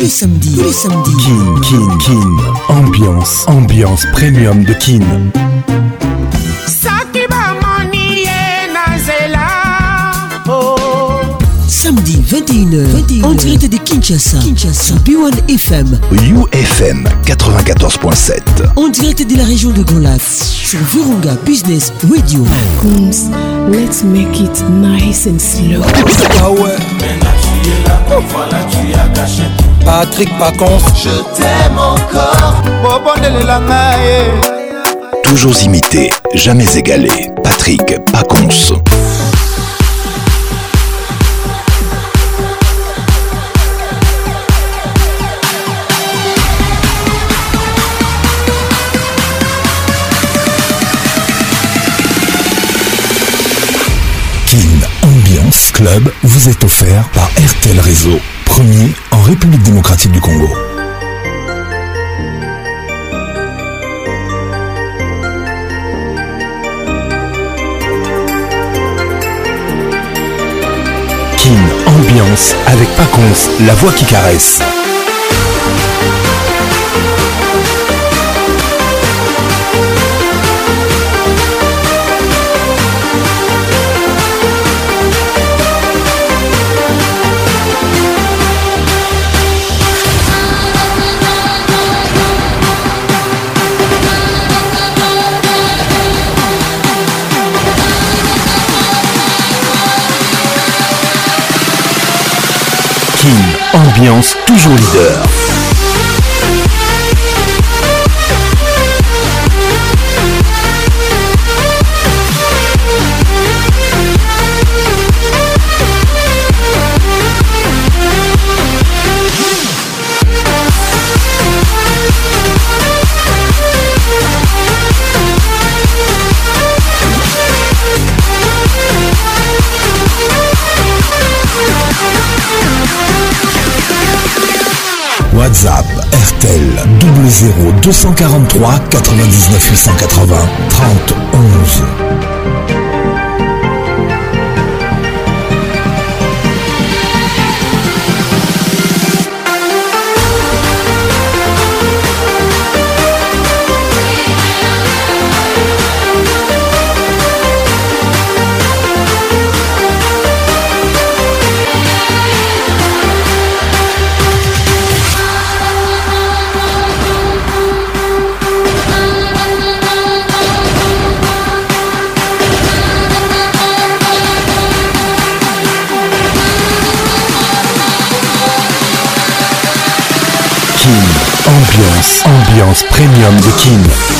tous les samedis, les samedis. Kin, Kin, Kin. Ambiance, ambiance premium de Kin. On en direct de Kinshasa, Kinshasa B1 FM, UFM 94.7, en direct de la région de Grand sur Virunga Business Radio. make it nice and slow. Patrick Pacons, je t'aime encore. Eh. Toujours imité, jamais égalé. Patrick Pacons. club vous est offert par RTL Réseau, premier en République démocratique du Congo. Kim Ambiance avec Paconce, la voix qui caresse. Ambiance toujours leader. WhatsApp RTL 00243 243 99 Ambiance, premium de King.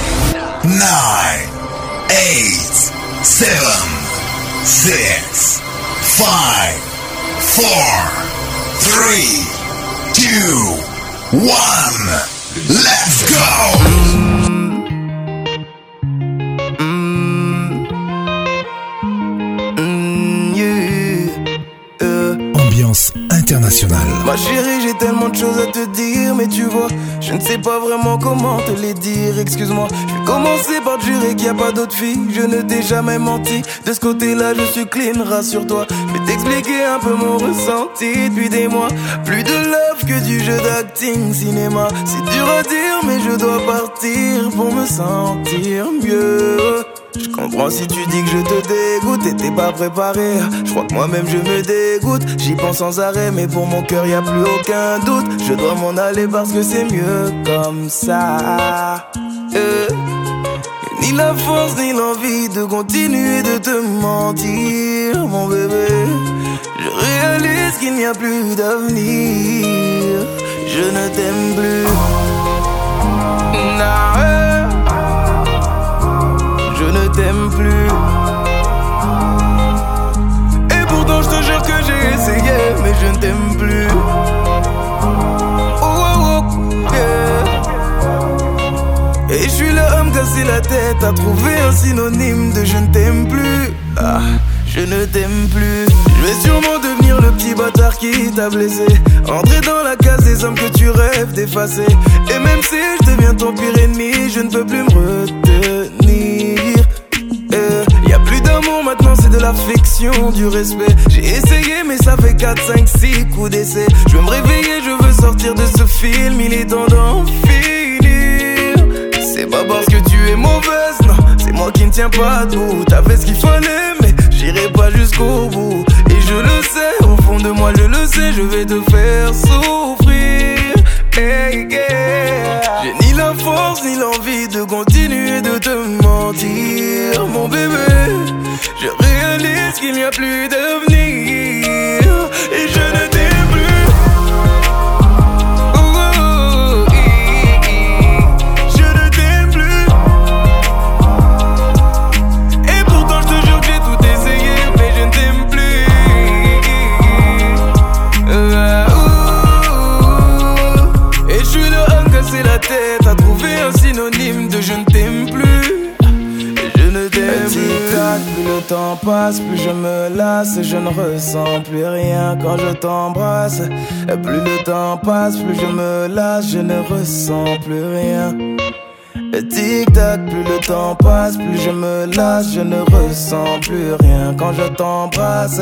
9 8 7 6 5 4 3 2 1 Let's go Ma chérie, j'ai tellement de choses à te dire, mais tu vois, je ne sais pas vraiment comment te les dire. Excuse-moi, pas d'autre fille, je ne t'ai jamais menti. De ce côté-là, je suis clean, rassure-toi. Mais t'expliquer un peu mon ressenti depuis des mois. Plus de love que du jeu d'acting, cinéma. C'est dur à dire, mais je dois partir pour me sentir mieux. Je comprends si tu dis que je te dégoûte et t'es pas préparé. Je crois que moi-même je me dégoûte. J'y pense sans arrêt, mais pour mon cœur y a plus aucun doute. Je dois m'en aller parce que c'est mieux comme ça la force, ni l'envie de continuer de te mentir, mon bébé. Je réalise qu'il n'y a plus d'avenir. Je ne t'aime plus. Nah, eh. je ne t'aime plus. Et pourtant, je te jure que j'ai essayé, mais je ne t'aime plus. la tête à trouver un synonyme de je ne t'aime plus. Ah, je ne t'aime plus. Je vais sûrement devenir le petit bâtard qui t'a blessé. Entrer dans la case des hommes que tu rêves d'effacer. Et même si je deviens ton pire ennemi, je ne peux plus me retenir. Il euh, y a plus d'amour maintenant, c'est de l'affection, du respect. J'ai essayé, mais ça fait 4, 5, 6 coups d'essai. Je veux me réveiller, je veux sortir de ce film, il est temps d'en finir. C'est pas parce que tu tu es mauvaise, non C'est moi qui ne tiens pas tout T'avais ce qu'il fallait mais j'irai pas jusqu'au bout Et je le sais, au fond de moi je le sais Je vais te faire souffrir J'ai ni la force ni l'envie de continuer de te mentir Mon bébé, je réalise qu'il n'y a plus de passe, plus je me lasse je ne ressens plus rien quand je t'embrasse. Et plus le temps passe, plus je me lasse, je ne ressens plus rien. Et tic-tac, plus le temps passe, plus je me lasse, je ne ressens plus rien quand je t'embrasse.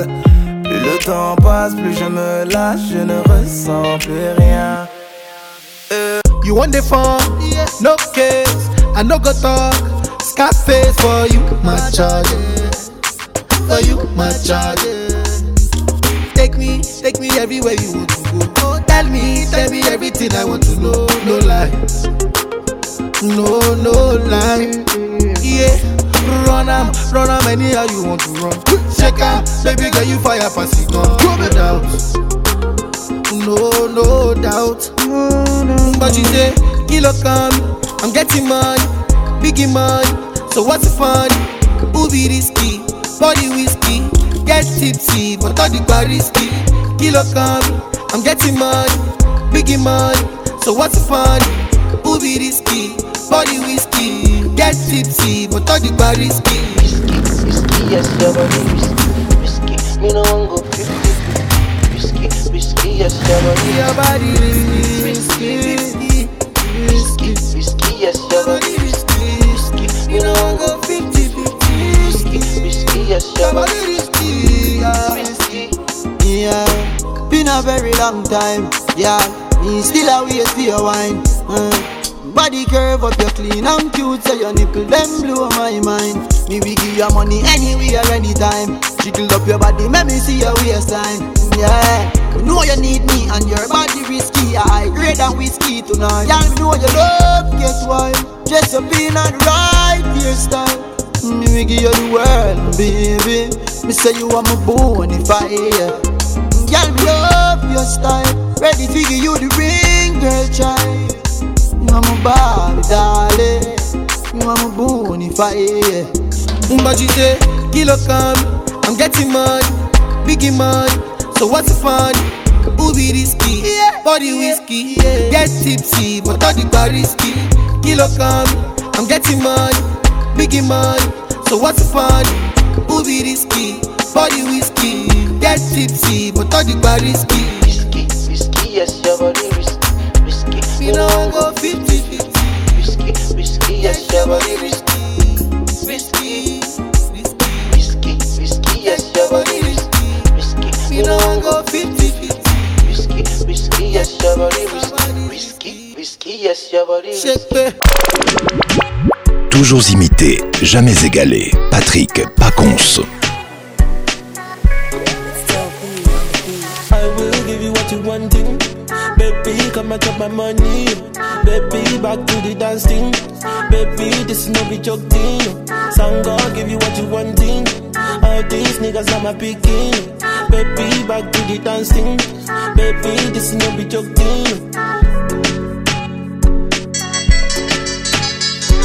Plus le temps passe, plus je me lasse, je ne ressens plus rien. Euh. You want the No case, I no go talk. Scarface face for you, my charge. for you, my child. Take me, take me everywhere you want to go. Oh, tell me, tell me everything I want to know. No lies, no, no lies. Yeah, run am, run am anyhow you want to run. Check am, baby girl, you fire fast, you on. No doubt, no, no doubt. But you say, kilo come, I'm getting money, biggie money. So what's the fun? Who be kid? body whiskey, get tipsy, but all the bar risky. Kilo come, I'm getting money, biggie money, so what's the fun? Who be risky, body whiskey, get tipsy, but all the bar risky. Risky, risky, yes, your whiskey, risky, me no one go 50. Whiskey, whiskey, yes, your body, your body whiskey. risky, risky, risky, yes, your me no one go 50 yeah. yeah. Yeah, been a very long time. Yeah, me still a wait for your wine. Mm. Body curve up, you clean and cute, so your nipple them blow my mind. Me we give your money anywhere, anytime. Jiggle up your body, make me see your waistline. Yeah, you know you need me and your body risky. I grade than whiskey tonight. Y'all know you love, guess why? Dress up in a right hairstyle. Me we give you the world, baby. Me say you are my bonfire. Girl, me love your style. Ready to give you the ring, girl, child. You are my Barbie, darling. You are my bonfire. Umbajite, kilo come. I'm getting money, biggie money. So what's the fun? Who risky? Yeah. Body whiskey. Yeah. Get tipsy, but all the bar risky. Kilo come. I'm getting money. Biggie money, so what's the fun? be risky, body whiskey, get tipsy, but all the bar risky. Risky, risky, yes, your body risky, risky. You know I go 50 50. Risky, risky, yes, your body risky. whiskey, whiskey, risky, yes, your body whiskey. Whiskey, whiskey, yes, your body whiskey. risky, risky, Toujours imité, jamais égalé. Patrick Paconce. Baby, come and take my money. Baby, back to the dancing. Baby, this is no be joke thing. give you what you wanting. All these niggas are my picking. Baby, back to the dancing. Baby, this is no be joke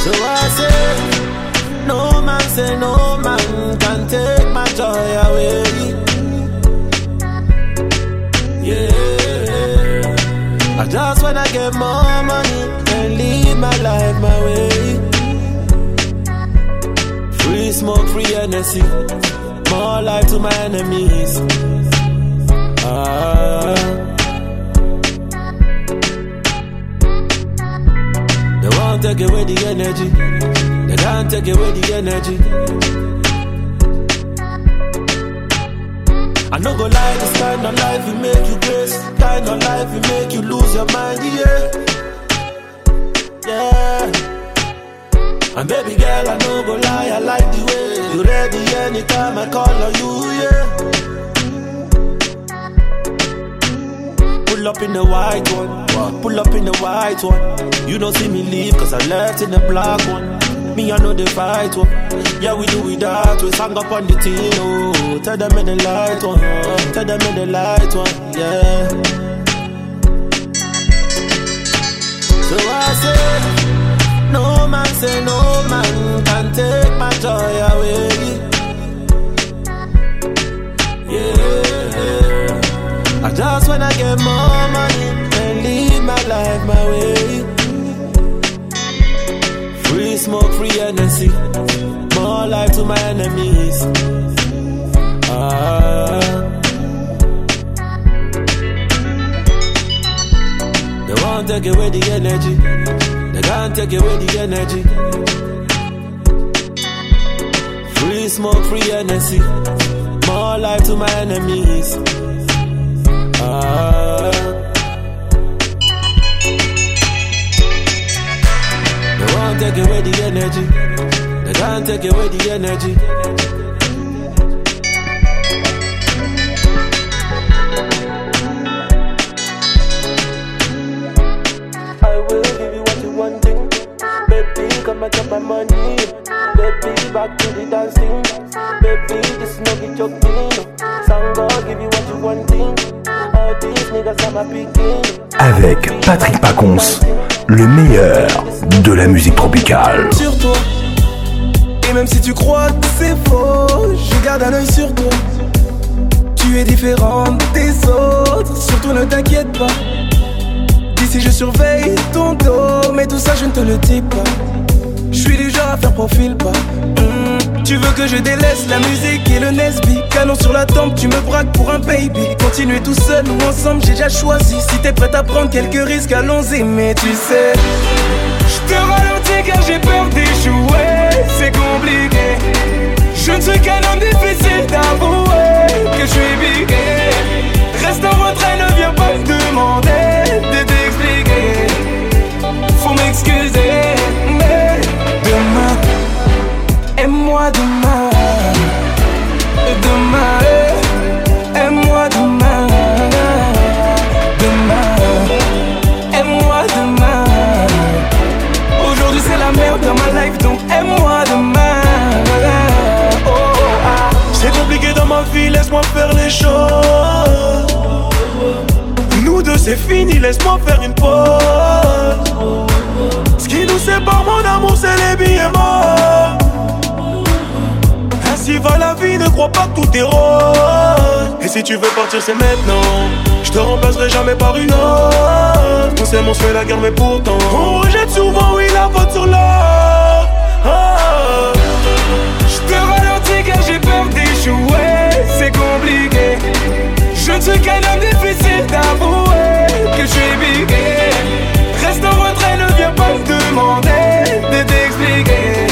So I say, no man say no man can take my joy away. Yeah, I just wanna get more money and live my life my way. Free smoke, free energy, more life to my enemies. Ah. do not take away the energy. They do not take away the energy. I no go lie, this kind of life will make you grace. Kind of life will make you lose your mind, yeah. Yeah. And baby girl, I no go lie, I like the way you ready anytime I call on you, yeah. Pull up in the white one, pull up in the white one. You don't see me leave, cause I left in the black one. Me, I know the fight one. Oh. Yeah, we do it that way. Sang up on the team, oh. Tell them in the light one, tell them in the light one, yeah. So I say. No man say no man can take my joy away. Yeah. I just wanna get more money and live my life my way. Free smoke, free energy, more life to my enemies. Ah. They won't take away the energy. They can't take away the energy. Free smoke, free energy. More life to my enemies. They won't take away the energy. They can't take away the energy. I will give you what you want, baby. Come and get my money, baby. Back to the dancing, baby. This is no joke, Sango, give you what you want, Avec Patrick Pacons, le meilleur de la musique tropicale. Sur toi. Et même si tu crois que c'est faux, je garde un œil sur toi. Tu es différente des autres, surtout ne t'inquiète pas. D'ici je surveille ton dos, mais tout ça je ne te le dis pas. Je suis du genre à faire profil pas. Tu veux que je délaisse la musique et le Nesby Canon sur la tempe, tu me braques pour un baby Continuer tout seul ou ensemble, j'ai déjà choisi Si t'es prête à prendre quelques risques, allons-y Mais tu sais, je te ralentis car j'ai peur d'échouer C'est compliqué Je ne suis qu'un homme difficile d'avouer Que je suis Reste en retrait, ne viens pas me demander de t'expliquer Faut m'excuser demain, demain, eh, aime-moi demain, demain, aime-moi demain. Aujourd'hui c'est la merde dans ma life, donc aime-moi demain. Oh, ah. C'est compliqué dans ma vie, laisse-moi faire les choses. Nous deux c'est fini, laisse-moi faire une pause. Ce qui nous sépare, mon amour, c'est les et morts la vie, ne croit pas que tout est roi Et si tu veux partir, c'est maintenant. Je te remplacerai jamais par une autre. On s'aime, on se la guerre, mais pourtant. On rejette souvent, oui, la faute sur l'or. Ah, ah. Je te ralentis car j'ai peur d'échouer. C'est compliqué. Je ne suis qu'un homme difficile d'avouer que je suis bigué. Reste en retrait, ne viens pas me demander de t'expliquer.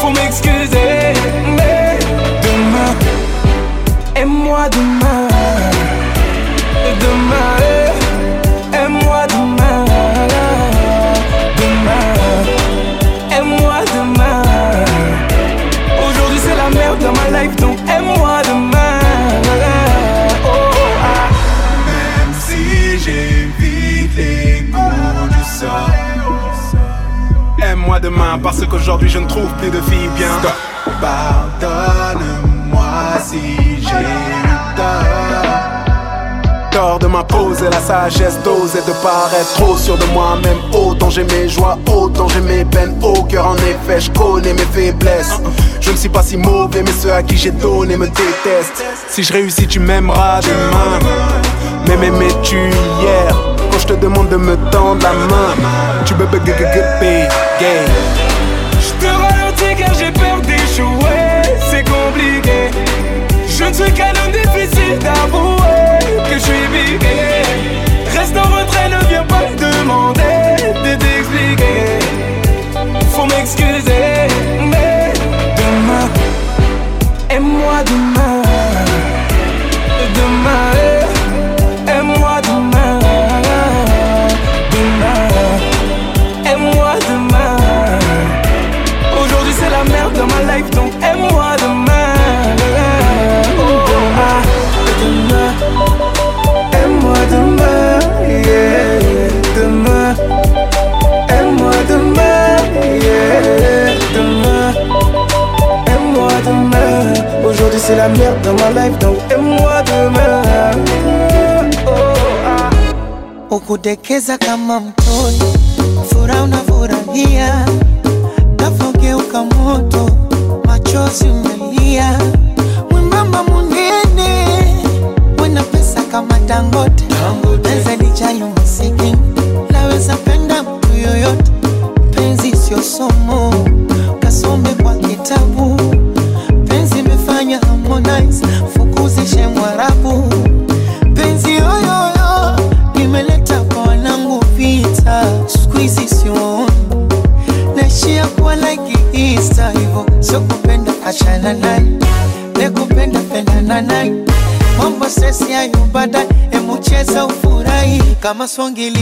Faut m'excuser. demain, demain. Eh, aime-moi demain, demain. Aime-moi demain. Aujourd'hui c'est la merde dans ma life, donc aime-moi demain. Oh, ah. Même si j'ai les du sort. Aime-moi demain parce qu'aujourd'hui je ne trouve plus de filles bien. Pardonne-moi si j'ai Tort de ma pose et la sagesse d'oser de paraître trop sûr de moi-même. Autant j'ai mes joies, autant j'ai mes peines. Au cœur en effet, je connais mes faiblesses. Je ne suis pas si mauvais, mais ceux à qui j'ai donné me détestent. Si je réussis, tu m'aimeras demain. Mais m'aimais-tu hier? Quand je te demande de me tendre la main, tu me gay. Je ne suis qu'un homme difficile d'avouer que je suis piqué. Reste en retrait, ne viens pas demander de t'expliquer. Faut m'excuser, mais demain, aime-moi demain. Demain. la merde dans ma life, donc aime-moi demain. Oh, ah. Ukudekeza kama mtoni, furaha unafurahia, kafogeuka moto swangili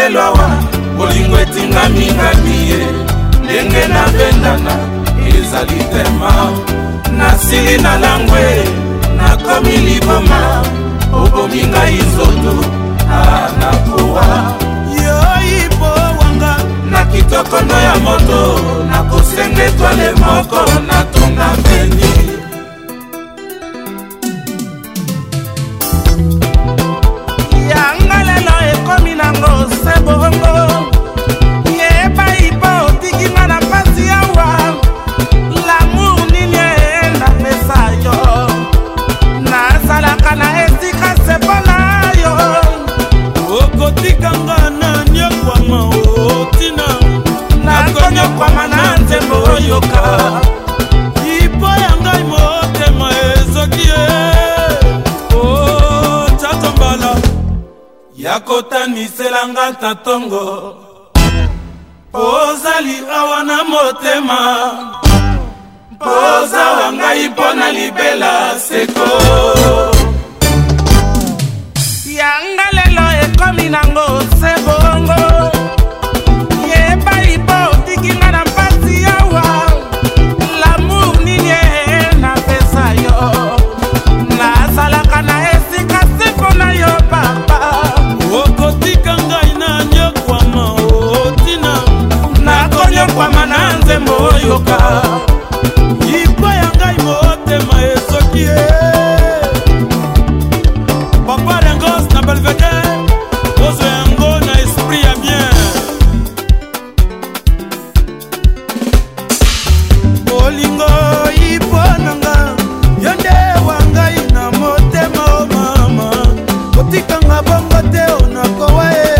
lelo awa bolingo etingami-ngami ye ndenge nabendana ezali tema nasili na langwe nakomi liboma obomi ngai nzoto anakowa ah, yoyiboanga na kitokondo ya moto nakosenge etwale moko natonga mbeni okotaniselanga tatongo ozali awa na motema poza wa ngai mpo na libela seko yanga lelo ekomi nango oyoka ipo ya ngai motema esoki ye papa dangos na belvedere ozwa yango na esprit ya bien bolingo ipo na nga yo nde wa ngai na motema o oh mama kotikanga bongo te onakowa oh, ye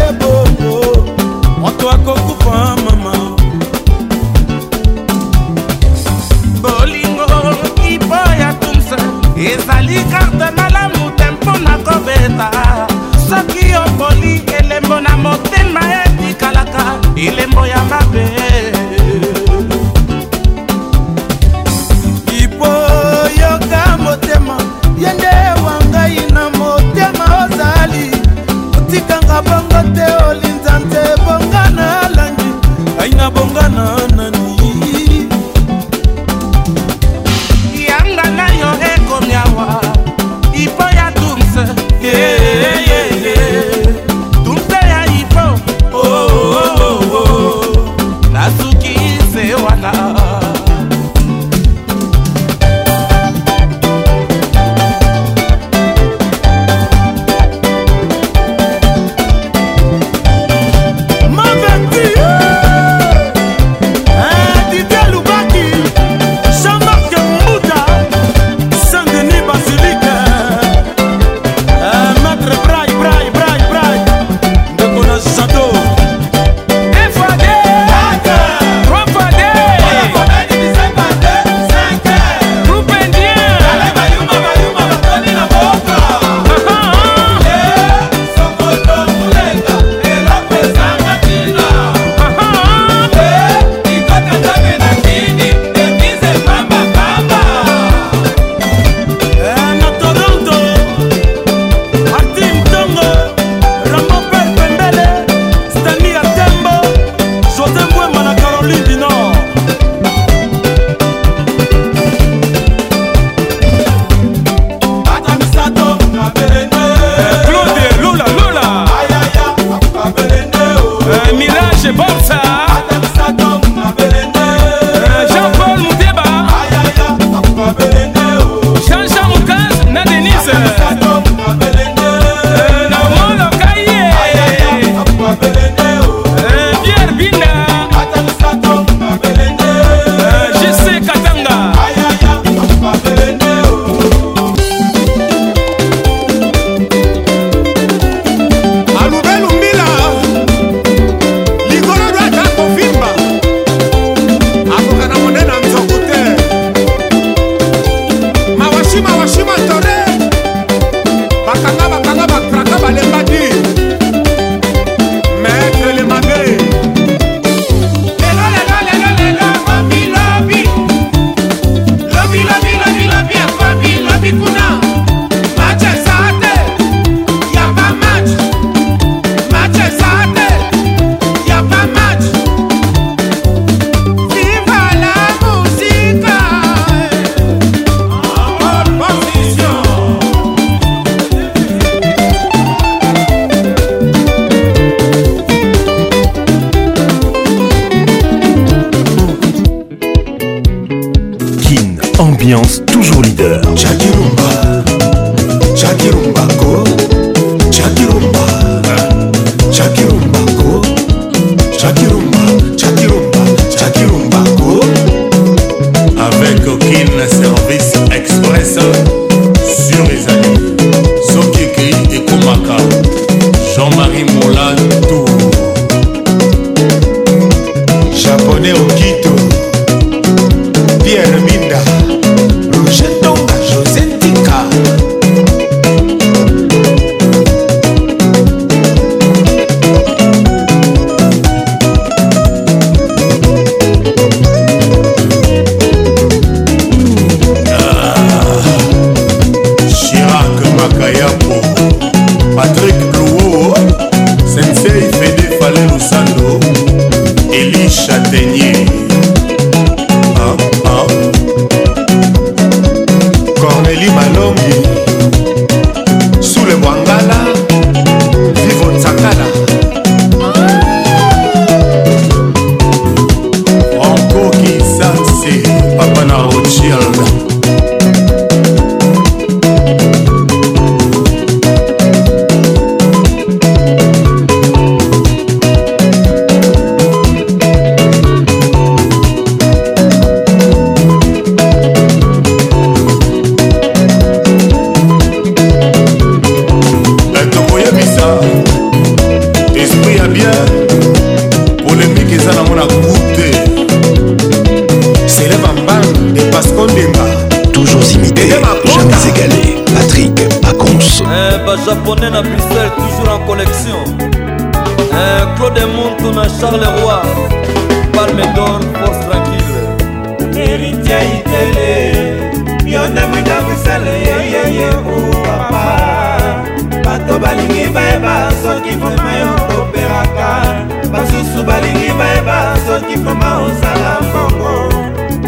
soki vraimen ozala mbongo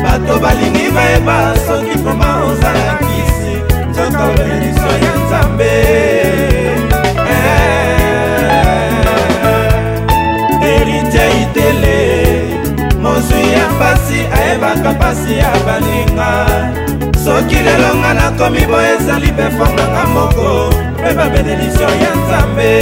bato balingi bayeba soki vraimen ozala kisi nzoto beliso ya nzambe eritia eh, itele mozwi ya mpasi ayebaka mpasi ya baninga soki lelo nga nakomi boye ezali mpe fonganga moko mpe babenedisio ya nzambe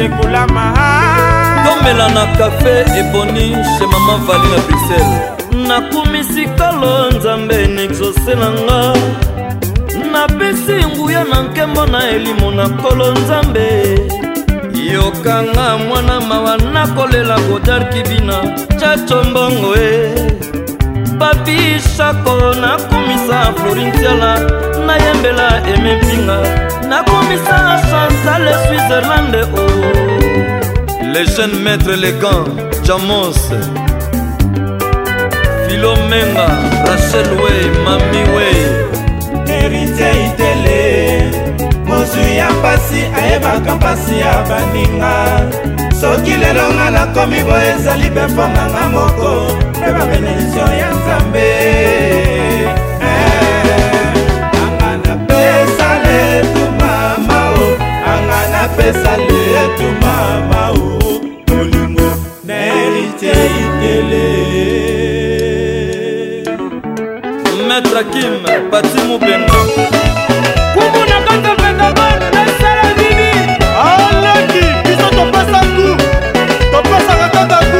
sekolama tomela na kafe eboni che mama vali na bruxelles nakumisi kolo nzambe nexoselanga napesi nguya na nkembo na elimo na kolo nzambe yokanga mwana mawa nakolela godar kibina cacombongo e eh. papi shako nakomisa florintiala nayembela emepinga nakomisa chantal switzerlande o oh. les jeunes maîtres élégants jamos filomenga rachel way mami way héritier itele mozwi ya mpasi ayebaka mpasi ya baninga soki lelonga nakomi boye ezali mpe mponga nga moko na babenediktio ya nzambe anga napesa letumamao anga napesa letumamao bolingo na erite itele maître akim bati mobenga kumu na kaka vendabane nasala nini aleki biso topesa ku topesaka kaka ku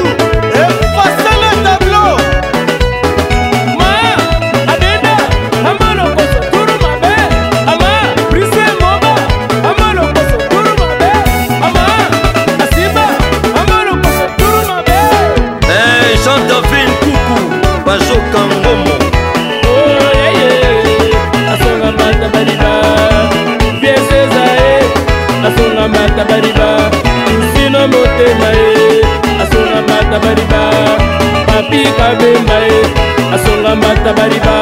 Tabariba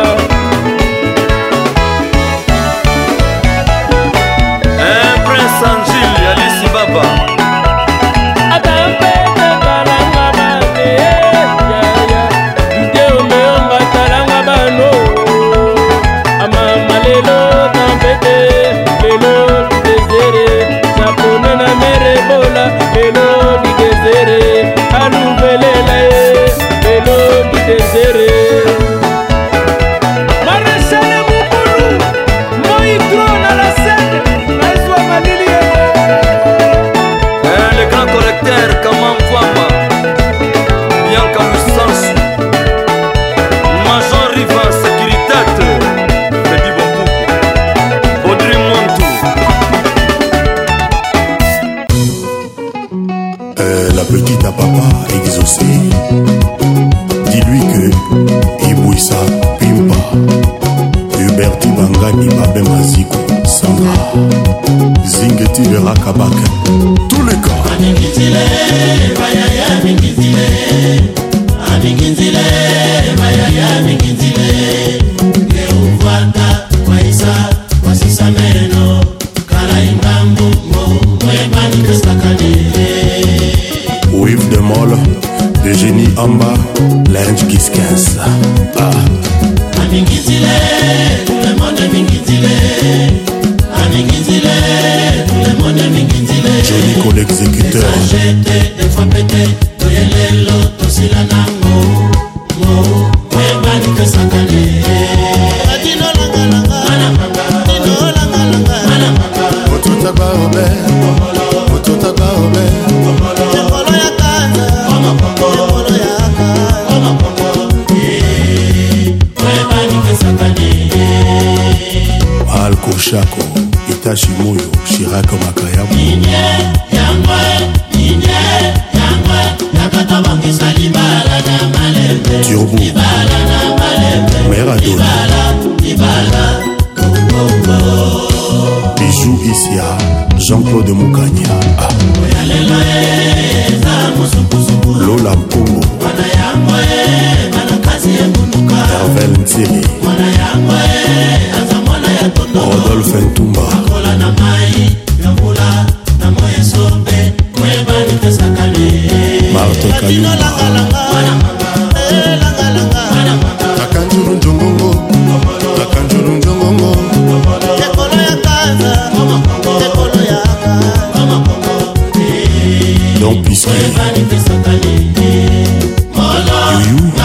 you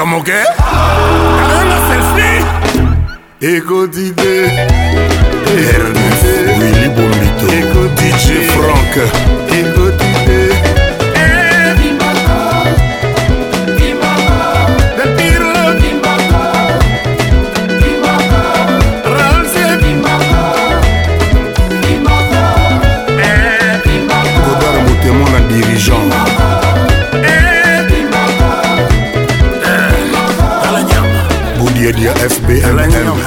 tika moke karenga selfi ekodide ernest willy bombito ekodije frank brigade ya fbmm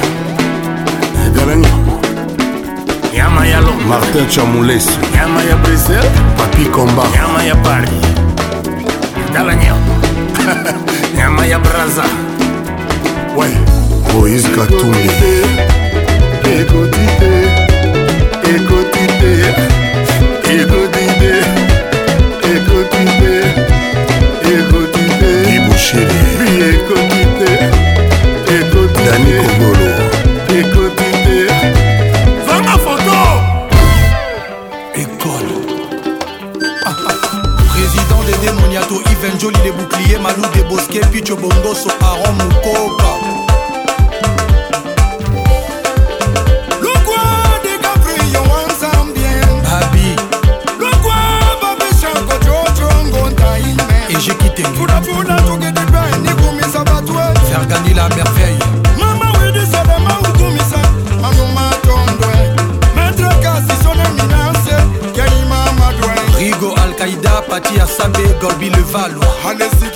Yama ya Lomba Martin Chamoulesu Yama ya Brésil Papi Komba Yama ya Paris Dalanyo Yama ya Braza Ouais Moïse Katumbi Écoutez Écoutez Écoutez Écoutez Écoutez Ibouchiri Écoutez boske picho bongoso aron mokoka fergani la merveille mama wedesadama utumisa amumatondwe maître kasisone minase keima madwe rigo alkaïda pati asabe golbi le valois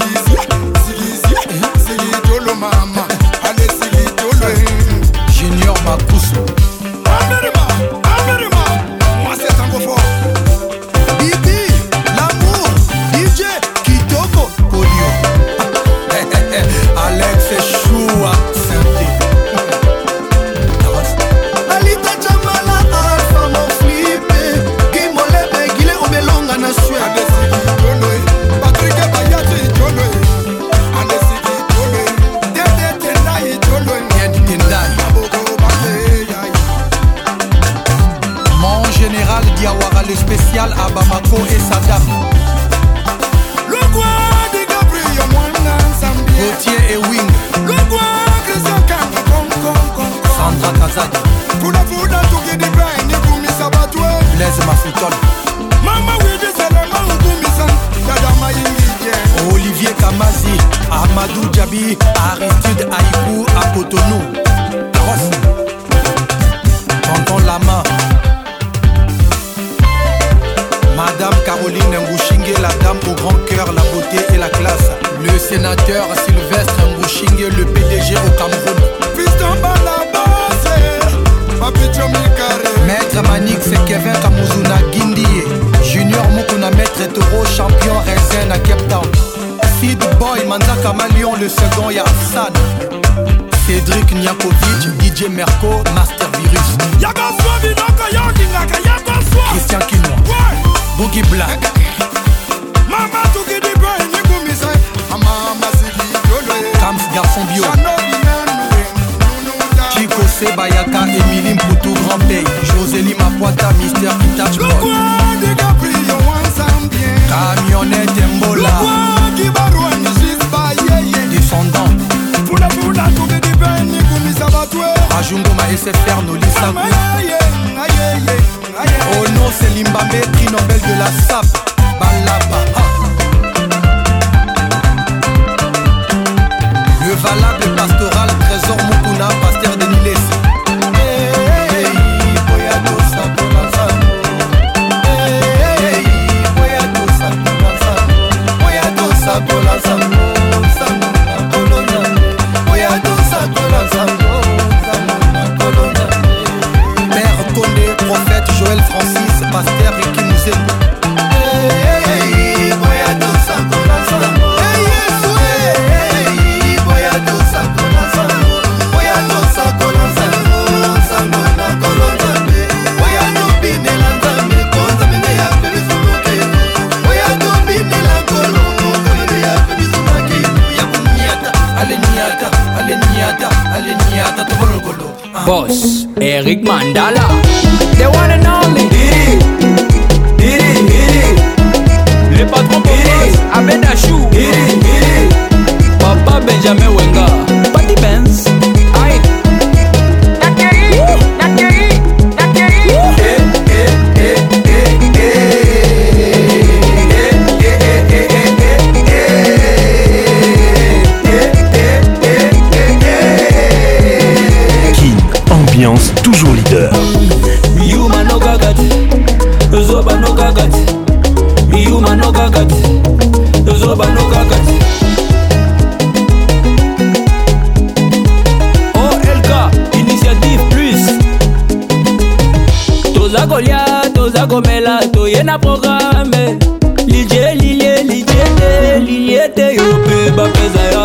toza kolia toza komela toye na programe lidie lilie lidie te lilie te yo mpe bapeza ya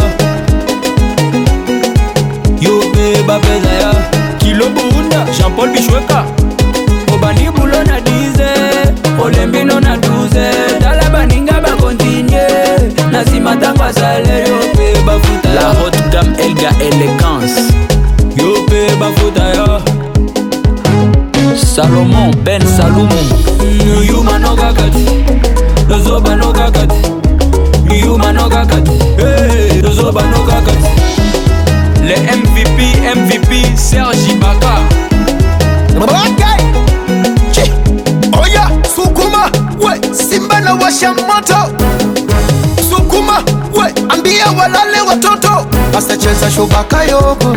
yo mpe bapeza ya kilo burunda jean paul bishweka obandi bulo na 10 olembino na 12 tala baninga bakontinye na nsima ntango asalere yo mpe bafuta la haute gamme elga elegance salomon ben salumu yuma nokakati lozoba nokakati yuma nokakati lozoba nokakati le mvp mvp sergi baka okay. oya oh sukuma we simba na washa moto sukuma we ambia walale watoto asacheza shubaka yoko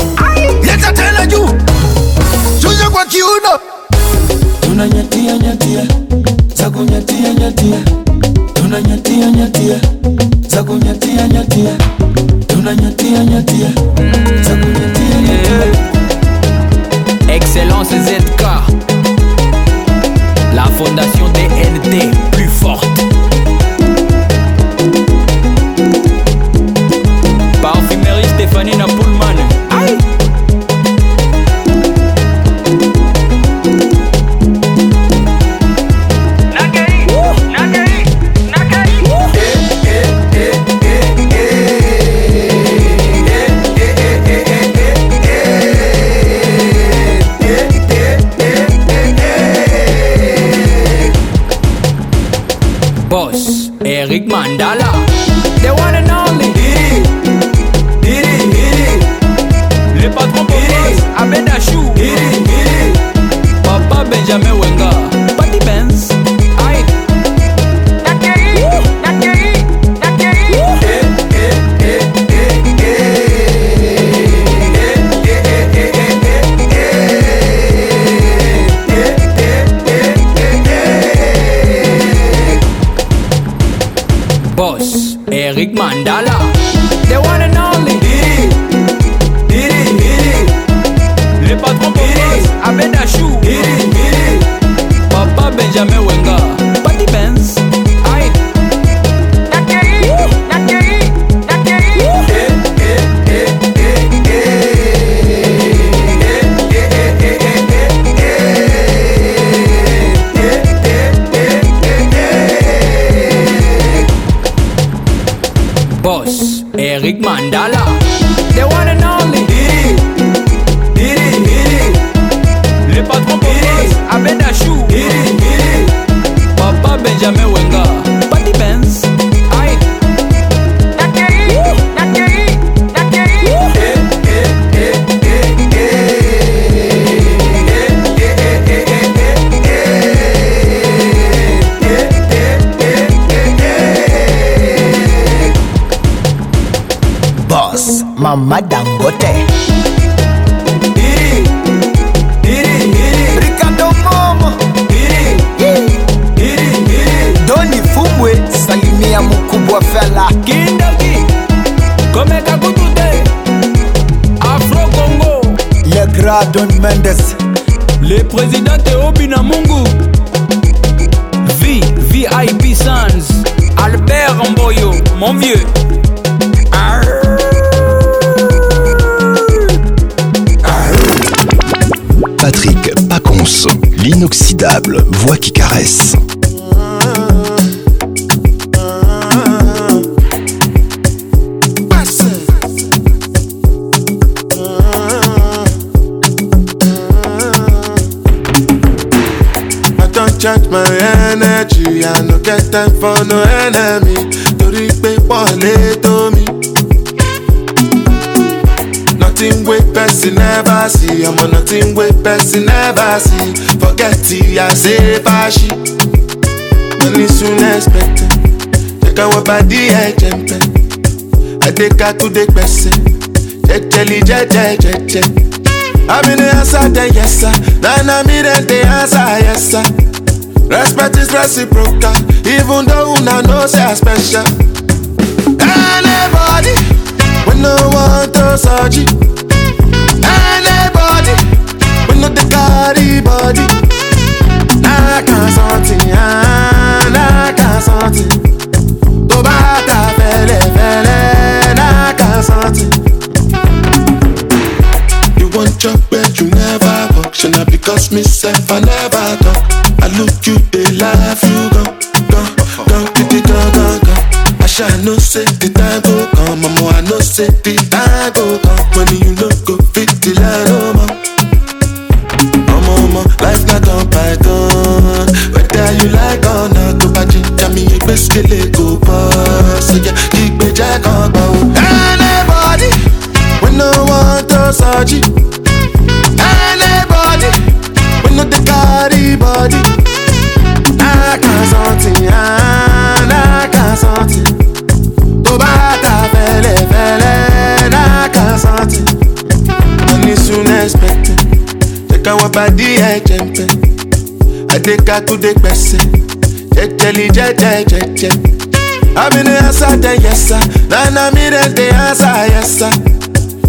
tunanyatia nyatia Excellence ZK La fondation TNT plus forte Don Mendes le président Théobina Mungu get for no enemy Nothing person ever see, nothing person ever see, forget Money soon expected, bá I ẹ̀jẹ̀ Adékatúndé pẹ̀sẹ̀, yes answer Respect is reciprocal, even though una know say I special. Anybody, when no want to surgery. Anybody, when no the carry body. I can't something, I can't something. Tó bá ta fẹ́lẹ́ fẹ́lẹ́, I can't something. You want your bed, you never walk, should not because miss. know say the time go come, mama. I know say the time go body ejempe adeka to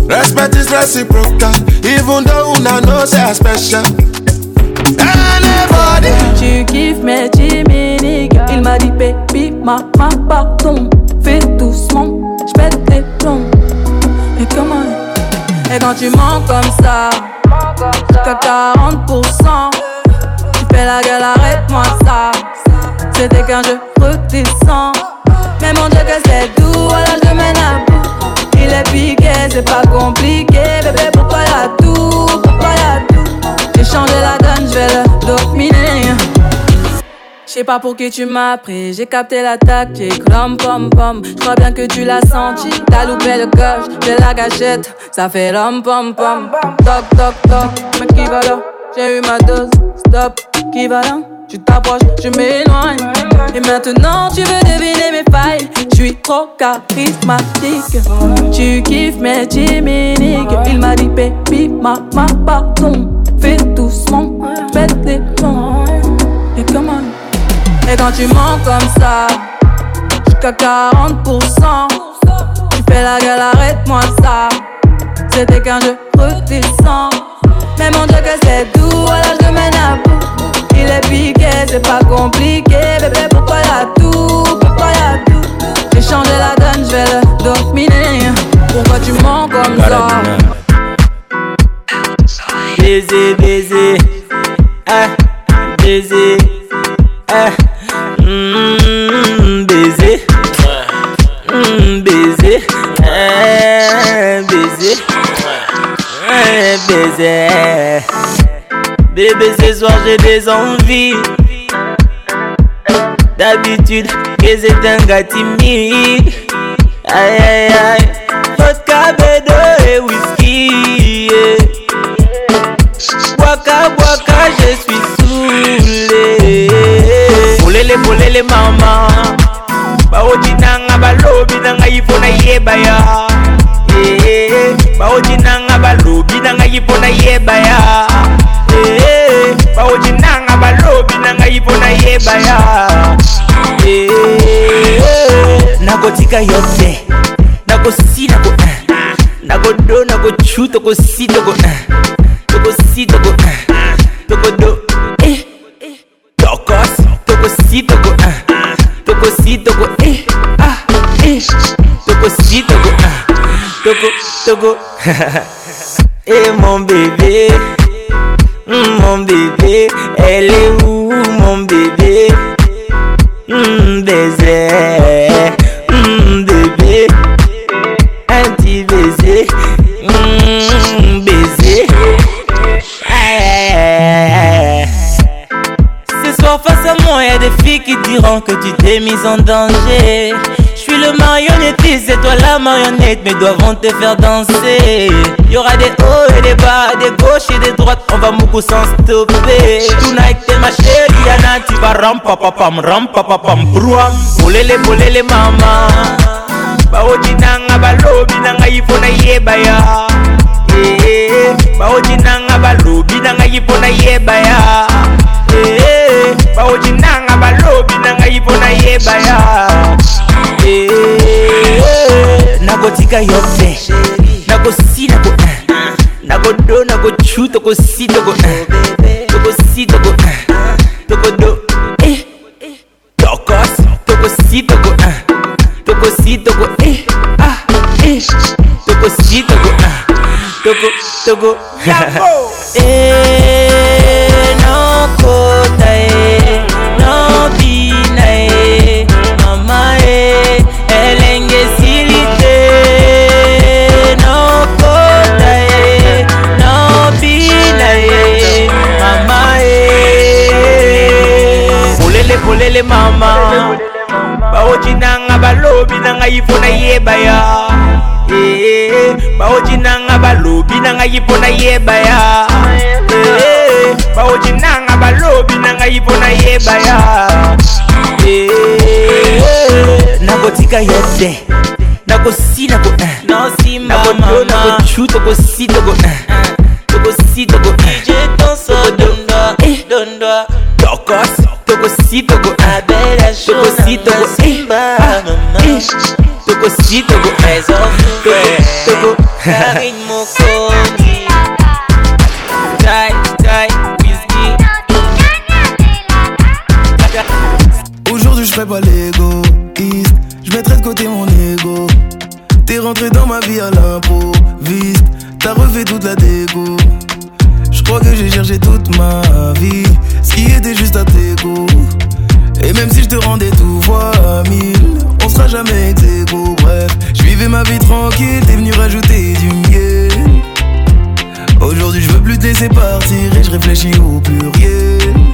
respect is reciprocal even though know special. Anybody. Tu kiffes mes Jiminy Il m'a dit baby ma, pardon Fais doucement, j'pète tes plombs mais comment Et quand tu mens comme ça 40%. Tu fais la gueule, arrête-moi ça. C'était qu'un jeu redescend. Mais mon Dieu, que c'est doux, alors je mène à bout. Il est piqué, c'est pas compliqué. Bébé, pourquoi y'a tout Pourquoi y'a tout J'ai changé la donne, je vais le dominer. Je sais pas pour qui tu m'as pris, j'ai capté l'attaque, j'ai crom pom pom. Je crois bien que tu l'as senti, t'as loupé le coche, j'ai la gâchette, ça fait rom pom pom. Toc toc toc, mais qui va là J'ai eu ma dose, stop, qui va là tu t'approches, je m'éloigne. Et maintenant tu veux deviner mes failles. Je suis trop charismatique. Tu kiffes mes chiminiques. Il m'a dit, baby, ma, ma, pardon. Fais doucement, fais quand tu mens comme ça, jusqu'à 40%, tu fais la gueule, arrête-moi ça. C'était qu'un jeu retissant. Mais mon Dieu, que c'est doux, alors je mène à bout. Il est piqué, c'est pas compliqué. Bébé, pourquoi y'a tout Pourquoi y'a tout J'ai changé la donne, je vais le dominer. Pourquoi tu mens comme ça Baiser, baiser, eh, baiser, eh. baiser. Ouais. baiser. Bébé, ce soir j'ai des envies. D'habitude, que c'est un gars timide. Aïe aïe aïe. Vodka, bédo et whisky. Waka, waka, je suis saoulé. Polele, polele, maman. Baotinanga, balobi, nanga, yifo na yebaya. Eh, eh, eh. baoji nanga balobi nanga yipo nayeba ya baoji nanga balobi nanga yipo nayeba ya nakotika yote nakosi nako nakodo nakochu tokosi toko tokosi toko tokodo tokos tokosi toko tokosi toko ah, tokosi toko Togo, Togo. Et eh, mon bébé, mm, mon bébé, elle est où mon bébé? baiser, mm, mm, bébé, un petit baiser, baiser. Eh. Ce soir face à moi, y a des filles qui diront que tu t'es mise en danger. suis le marionnettiste et toi la marionnette Mais doivent te faire danser y aura des hauts et des bas, des gauches et des droites On va moukou sans stopper Tonight t'es ma chérie Yana Tu vas ram papapam, ram papapam Brouam, bolele bolele mama Baoji nanga balobi nanga yifo na yebaya Eh. baoji nanga balobi nanga ye mpo nayeba ya eh, eh. baoji nanga balobi nanga ye mpo nayeba ya nakotika yo te nakosi nako nakodo nakochu tokosi toko tokosi toko tokodo tokos tokosi toko tokosi toko ah, tokosi toko togo togo eh no kota eh no bina eh mama eh elenge silite no kota eh no bina eh mama eh polele polele mama bawoji nanga balobi nanga ifo nayeba ya Eh, baoji nanga balobi nanga ye mpo nayeba ya eh, baoji nanga balobi nanga ye mpo nayeba ya eh, nakotika yo te nakosi nako nakodo nakocu tokosi toko tokosi toko tokos tokosi toko Togo si, Togo eh Eh Togo si, Togo eh Togo, Togo Karin Tai, Tai, Aujourd'hui je fais pas l'égoïste Je mettrai de côté mon ego T'es rentré dans ma vie à l'improviste T'as refait toute la dégo Je crois que j'ai cherché toute ma vie Ce qui était juste à tes goûts même si je te rendais tout fois à mille, on sera jamais été beau. Bref, je vivais ma vie tranquille, t'es venu rajouter du miel. Aujourd'hui, je veux plus te laisser partir et je réfléchis au rien.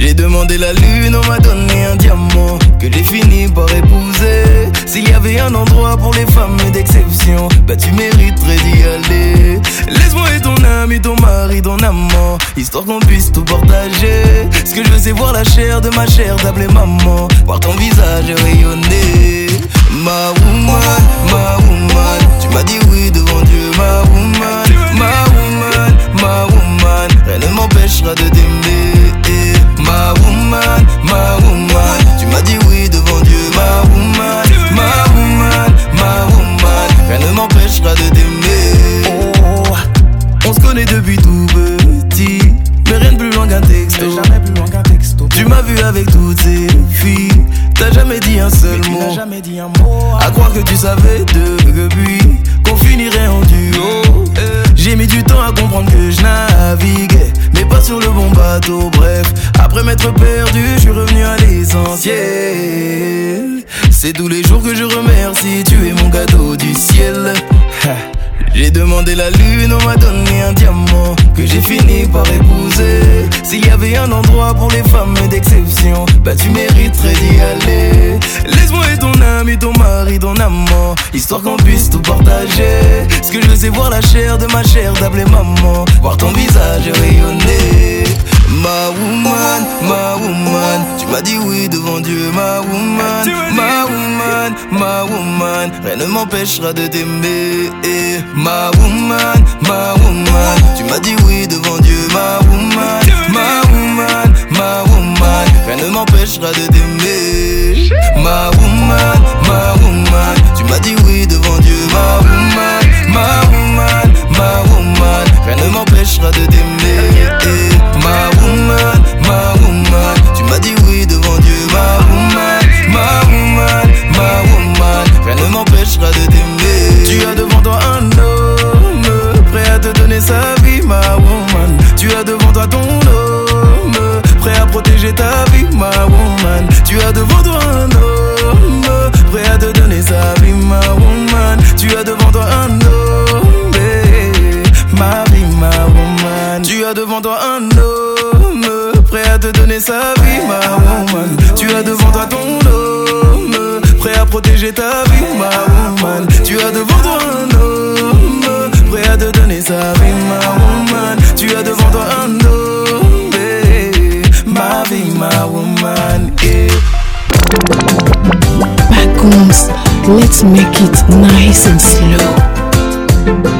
J'ai demandé la lune, on m'a donné un diamant que j'ai fini par épouser. S'il y avait un endroit pour les femmes d'exception, bah tu mériterais d'y aller. Laisse-moi être ton ami, ton mari, ton amant, histoire qu'on puisse tout partager. Ce que je veux, c'est voir la chair de ma chère d'appeler maman, voir ton visage rayonner. Ma woman, ma woman, tu m'as dit oui devant Dieu, ma woman, ma woman, ma woman, rien ne m'empêchera de t'aimer ma woman, ma woman. Tu m'as dit oui devant Dieu, ma woman, ma woman, ma woman. Rien ne m'empêchera de t'aimer. Oh, on se connaît depuis tout petit, mais rien de plus loin qu'un texto. Jamais plus qu'un Tu m'as vu avec toutes ces filles, t'as jamais dit un seul mot. jamais dit un mot. À croire que tu savais depuis qu'on finirait en duo. J'ai mis du temps à comprendre que je naviguais, mais pas sur le bon bateau. Bref, après m'être perdu, je suis revenu à l'essentiel. C'est tous les jours que je remercie, tu es mon gâteau du ciel. J'ai demandé la lune, on m'a donné un diamant que j'ai fini par épouser. S'il y avait un endroit pour les femmes d'exception, bah tu mériterais d'y aller. Laisse-moi être ton ami, ton mari, ton amant, histoire qu'on puisse tout partager. Ce que je sais voir la chair de ma chair d'appeler maman, voir ton visage rayonner. Ma woman, ma woman, tu m'as dit oui devant Dieu, ma woman, ma woman, ma woman, rien ne m'empêchera de t'aimer. Ma woman, ma woman, tu m'as dit oui devant Dieu, ma woman, ma woman, ma rien ne m'empêchera de t'aimer. Ma woman, ma woman, tu m'as dit oui devant Dieu, ma woman, ma woman ma woman, rien ne m'empêchera de t'aimer. Ma woman, ma woman, tu m'as dit oui devant Dieu. Ma woman, ma woman, ma woman, rien ne m'empêchera de t'aimer. Tu as devant toi un homme, prêt à te donner sa vie, ma woman. Tu as devant toi ton homme, prêt à protéger ta vie, ma woman. Tu as devant toi un homme, prêt à te donner sa vie, ma woman. Tu as devant toi un homme. sa vie, ma woman. Tu as devant toi ton homme, prêt à protéger ta vie, ma woman. Tu as devant toi un homme, prêt à te donner sa vie, ma woman. Tu as devant toi un homme, eh, ma vie, ma woman. et. Eh. let's make it nice and slow.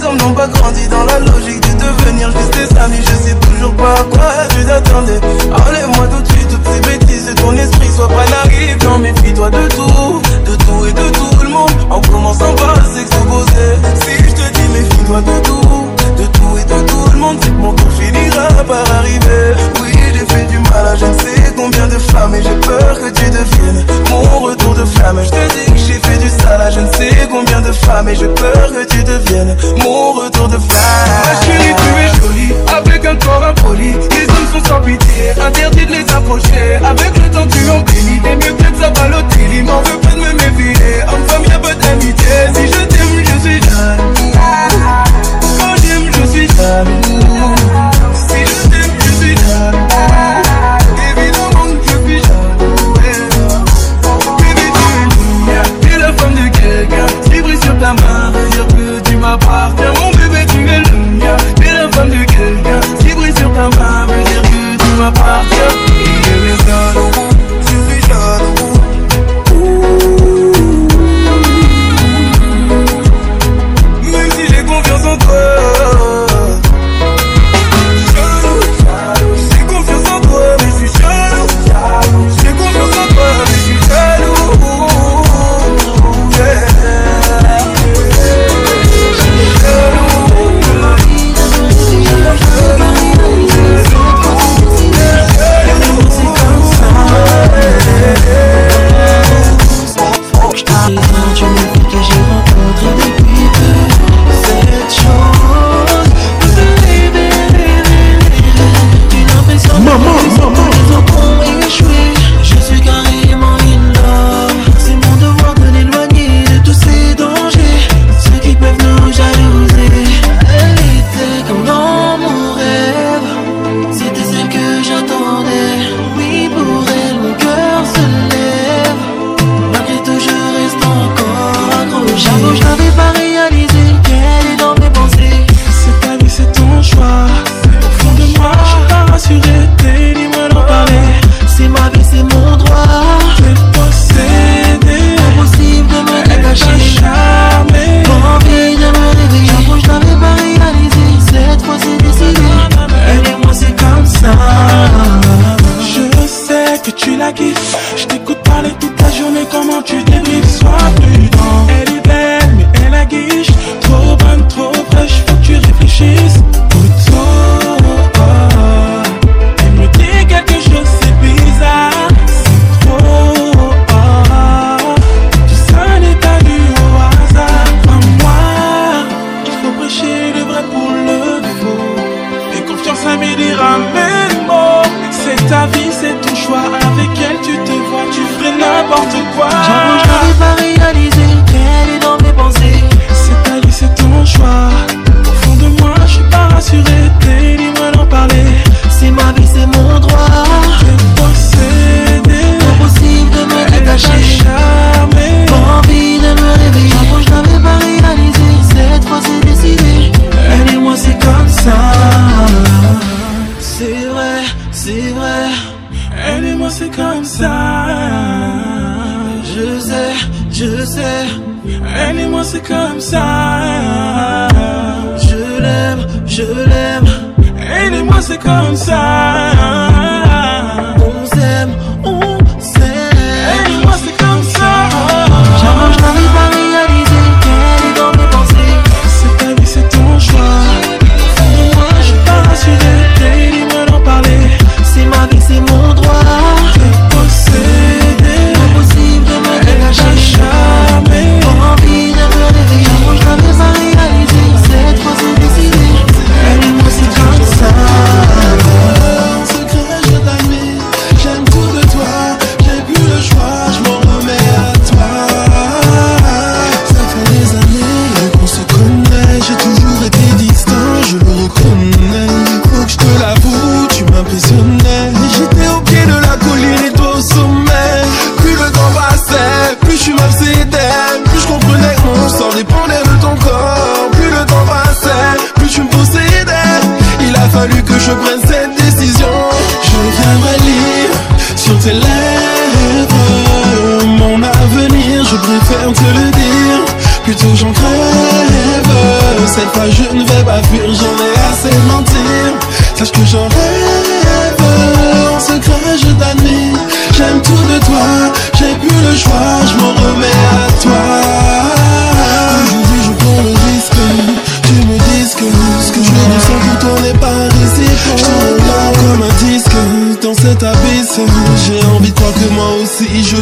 Les hommes n'ont pas grandi dans la logique de devenir. juste des amis, je sais toujours pas à quoi tu t'attendais. Enlève-moi tout de suite toutes ces bêtises de ton esprit. soit pas naïf, non, méfie-toi de tout, de tout et de tout le monde. En commençant par s'exposer. Si je te dis, méfie-toi de tout, de tout et de tout le monde, mon tour finira par arriver. Oui j'ai fait du mal à je ne sais combien de femmes Et j'ai peur que tu deviennes mon retour de flamme Je te dis que j'ai fait du sale je ne sais combien de femmes Et j'ai peur que tu deviennes mon retour de flamme Ma chérie tu es jolie, avec un corps impoli Les hommes sont sans pitié, interdit de les approcher Avec le temps tu en t'es mieux que de sa Il m'en veut pas de me méfier, En femme y'a pas d'amitié Si je t'aime je suis jeune, Quand j'aime je suis jeune Bébé, tu es le tu es la femme de quelqu'un qui sur ta main, veut dire que tu m'appartiens. Mon bébé, tu es le loup, tu es la femme de quelqu'un qui sur ta main, veut dire que tu m'appartiens.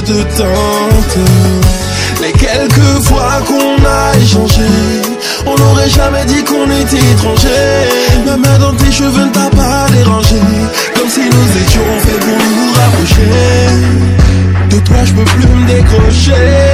de Les quelques fois qu'on a échangé, on n'aurait jamais dit qu'on était étranger Ma dans tes cheveux ne t'a pas dérangé, comme si nous étions faits pour nous rapprocher. De toi, je peux plus me décrocher.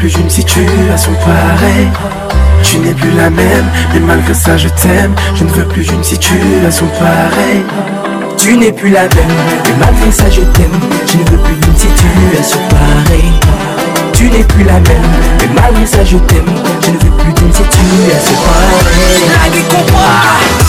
plus d'une situation pareille. Tu n'es plus la même, mais malgré ça je t'aime. Je ne veux plus d'une situation pareille. Tu n'es plus la même, mais malgré ça je t'aime. Je ne veux plus d'une situation pareille. Tu n'es plus la même, mais malgré ça je t'aime. Je ne veux plus d'une situation pareille. La vie comprend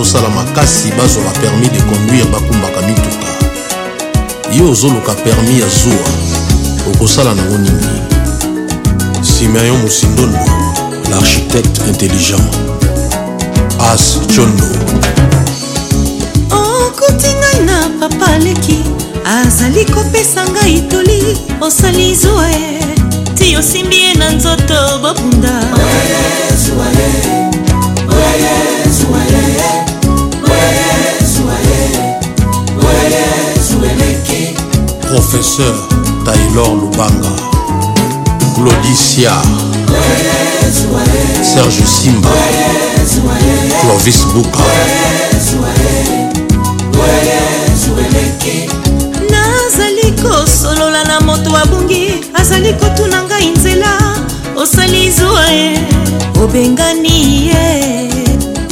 bazosala makasi bazwaka permis de conduire bakumbaka mituka yo ozoluka permis ya zuwa okosala nango nini simeon mosindondo l'architecte intelligent as chondo okuti ngai na papa leki azali kopesa ngai toli osali zwa e ti osimbi ye na nzoto bobunda oh, yeah, yeah, professeur taylor lubanga glodicia serge simba clovis buka nazali kosolola na moto abungi azali kotuna ngai nzela osali zwa e obengani ye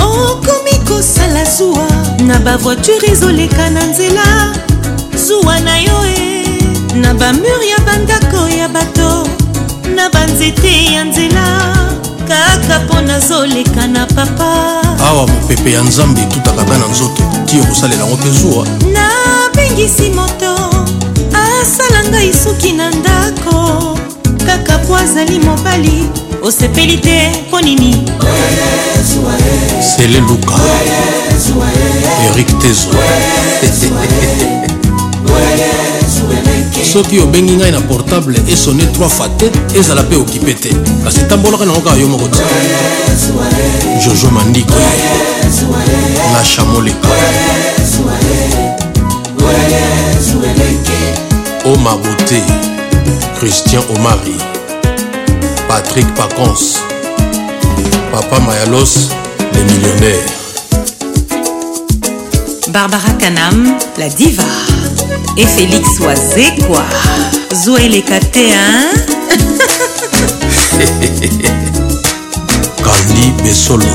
okomi kosala zuwa na bavoiture ezoleka na nzela zuwa na yo na bamur ya bandako ya bato na banzete ya nzela kaka mpo nazoleka na papa awa mopepe ya nzambe etutaka nga na nzoto tiyo kosalela yango te zuwa nabengisi moto asala ngai suki na ndako kaka po azali mobali osepeli te mpo nini sele luka erik tezo soki obengi ngai na portable esone 3 fois te ezala mpe okipe te kasi tambolaka nango kaka yo moko te jojo mandiko lasha moleka omar bote christian omari patrick pacons papa mayalos le millionnaire Barbara Kanam, la diva. Et Félix Oazekwa. Zoé les hein Kandi Besolo,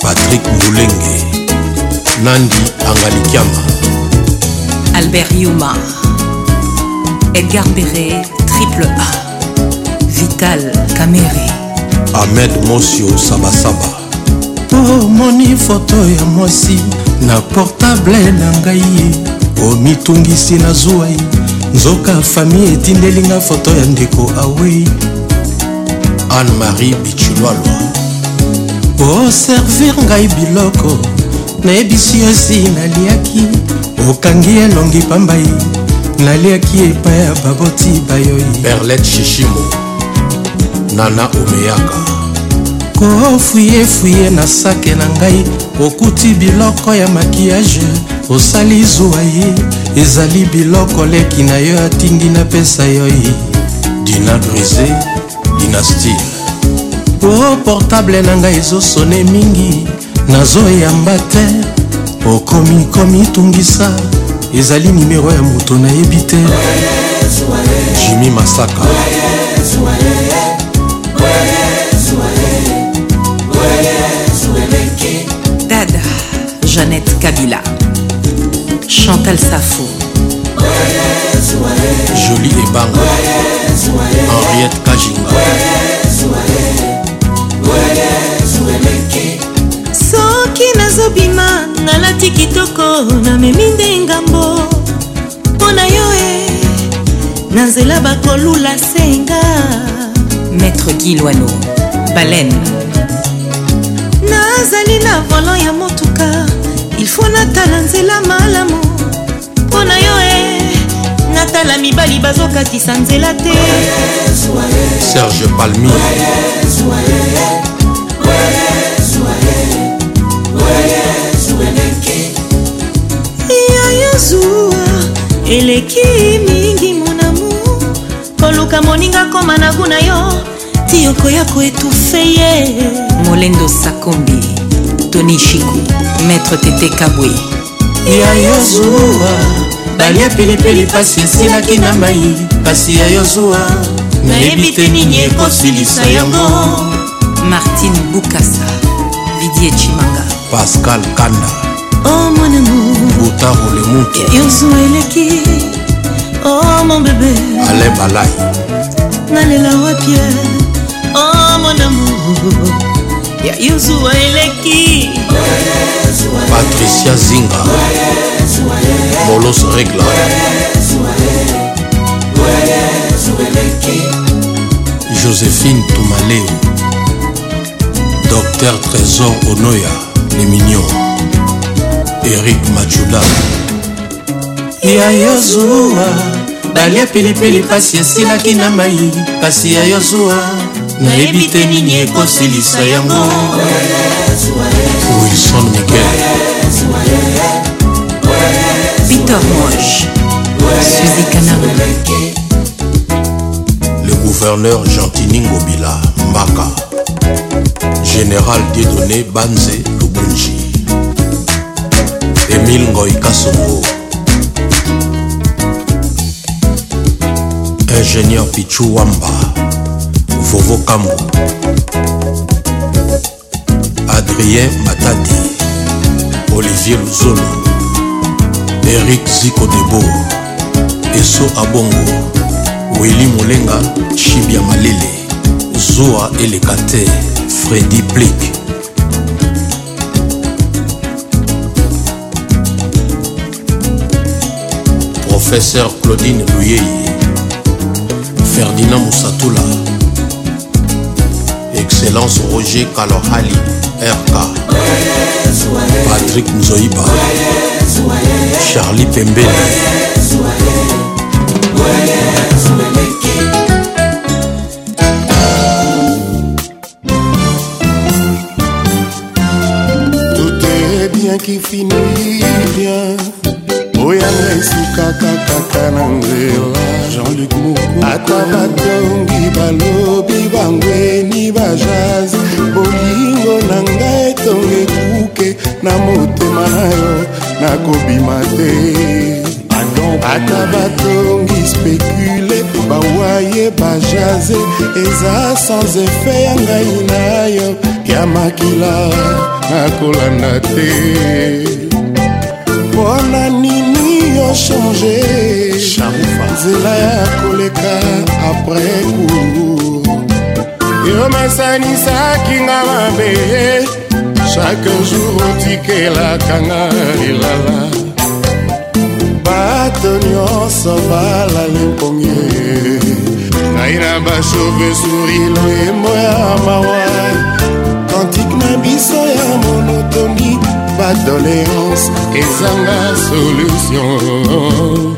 Patrick Moulenge, Nandi Angalikiama. Albert Yuma, Edgar Béré, Triple A, Vital Kamere. Ahmed Mosio Sabasaba. tomoni oh, foto ya mwasi na portable na ngai omitungisi na zuwa ye nzoka fami etindeli nga foto ya ndeko awei anne-marie bichulwalwa oservir oh, ngai biloko nayebisi yosi naliaki okangi elongi pambai naliaki epai ya baboti bayoi berlet shishimo nana omeyaka kofuyefuye na sake na ngai okuti biloko ya makiyage osali zuwa ye ezali biloko leki na yo atindi napesa yo ye dina brise dinastile o portable na ngai ezosone mingi nazoyamba te okomi komitungisa ezali nimero ya moto nayebi te jimi masaka Oye, Dada Jeannette Kabila Chantal Safo Jolie Ebang Henriette Kajinga soki nazobima nalati kitoko namemi nde ngambo mpo na yo e eh, na nzela bakolula senga maître kilwano baleine nafandi na volan ya motuka ilfo natala nzela malamu mpo na yo e natala mibali bazokatisa nzela te serge palmi yayozuwa eleki mingi monamu koluka moninga koma na kuna yo ti okoya koetufe ye molendo sakombi tony chiku maître tete kabwe ya yozuwa balia pilipili pasi esilaki na mai pasi ya yozuwa nayebi te nini ekosilisa yango martine bukasa vidie chimanga pascal kanda oh mon amour butaro lemutu yozuwa eleki oh mon bebe ale balai nalela wapie oh mon amour ya yozua eleki patricia zinga bolos regla joséphine tumaleo docteur trésor onoya le mignon erik majula ya yozua balia pilipili pasi esilaki na mai kasi ya yozua nayebi te nini ekosilisa yango wilson mikel peter moche suzi kanama le gouverneur gentini ngobila mbaka général diedoné banze lubunji emile ngoi kasongo ingénieur pichu wamba nouveau Cambo Adrien Matadi Olivier Luzolo Eric Zico Debo Eso Abongo Willy Molenga Chibia Malele Zoa Elekate Freddy Blake Professeur Claudine Luyeye Ferdinand Moussatoula excellence roger kalohali rk patrick mzoiba charlie pembele tout est bien qui finit bien oyanga esika kakaka na nzela jean-luc moko ata batongi balobi na motema na yo nakobima te ata batongi spekule bawaye bajaze eza sans efe ya ngai na yo ya makila nakolanda te mpona nini yo change nzela ya koleka apres cour yo mesanisaki nga mabe chaque jour otikelakanga lilala bato nyonso balali mpongi ngai na bachauve souri loyembo ya mawa kantike na biso ya monotoni badoléance ezanga solution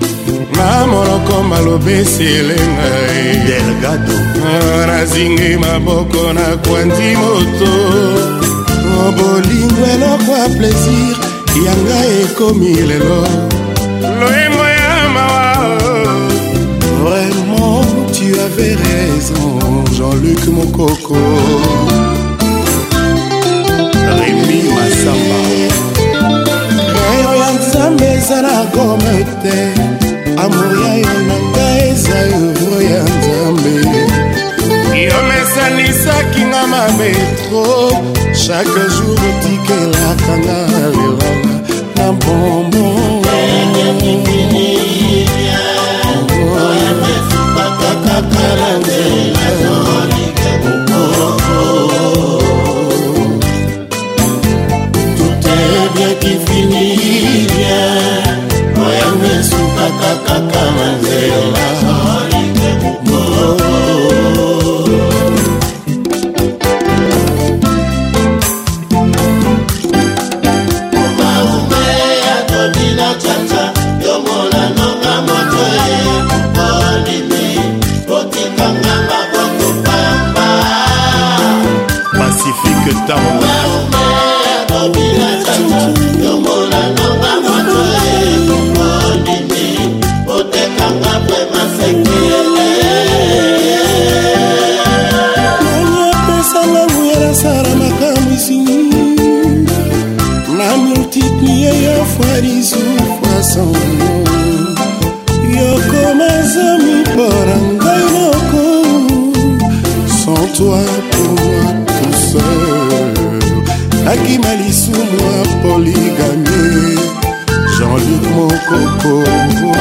na moloko malobeselenga delgado ah, nazingi maboko na kwandi moto bolingo eloko ya plaisir yanga ekomi lelo loyembo ya mawa vraiment tu avais raison jean-luc mokoko remi masamba oyo ya nzambe ezala gome te amour ya yo na ngai eza yo okanisaki nga mabe tro chaque jour otikelakanga lelanga na bombon oh, oh.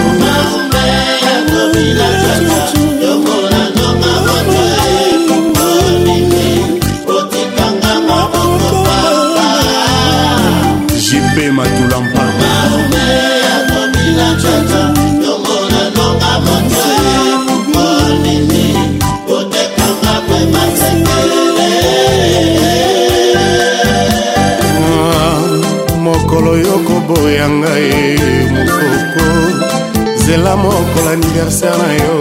sela moko l'aniversaire na yo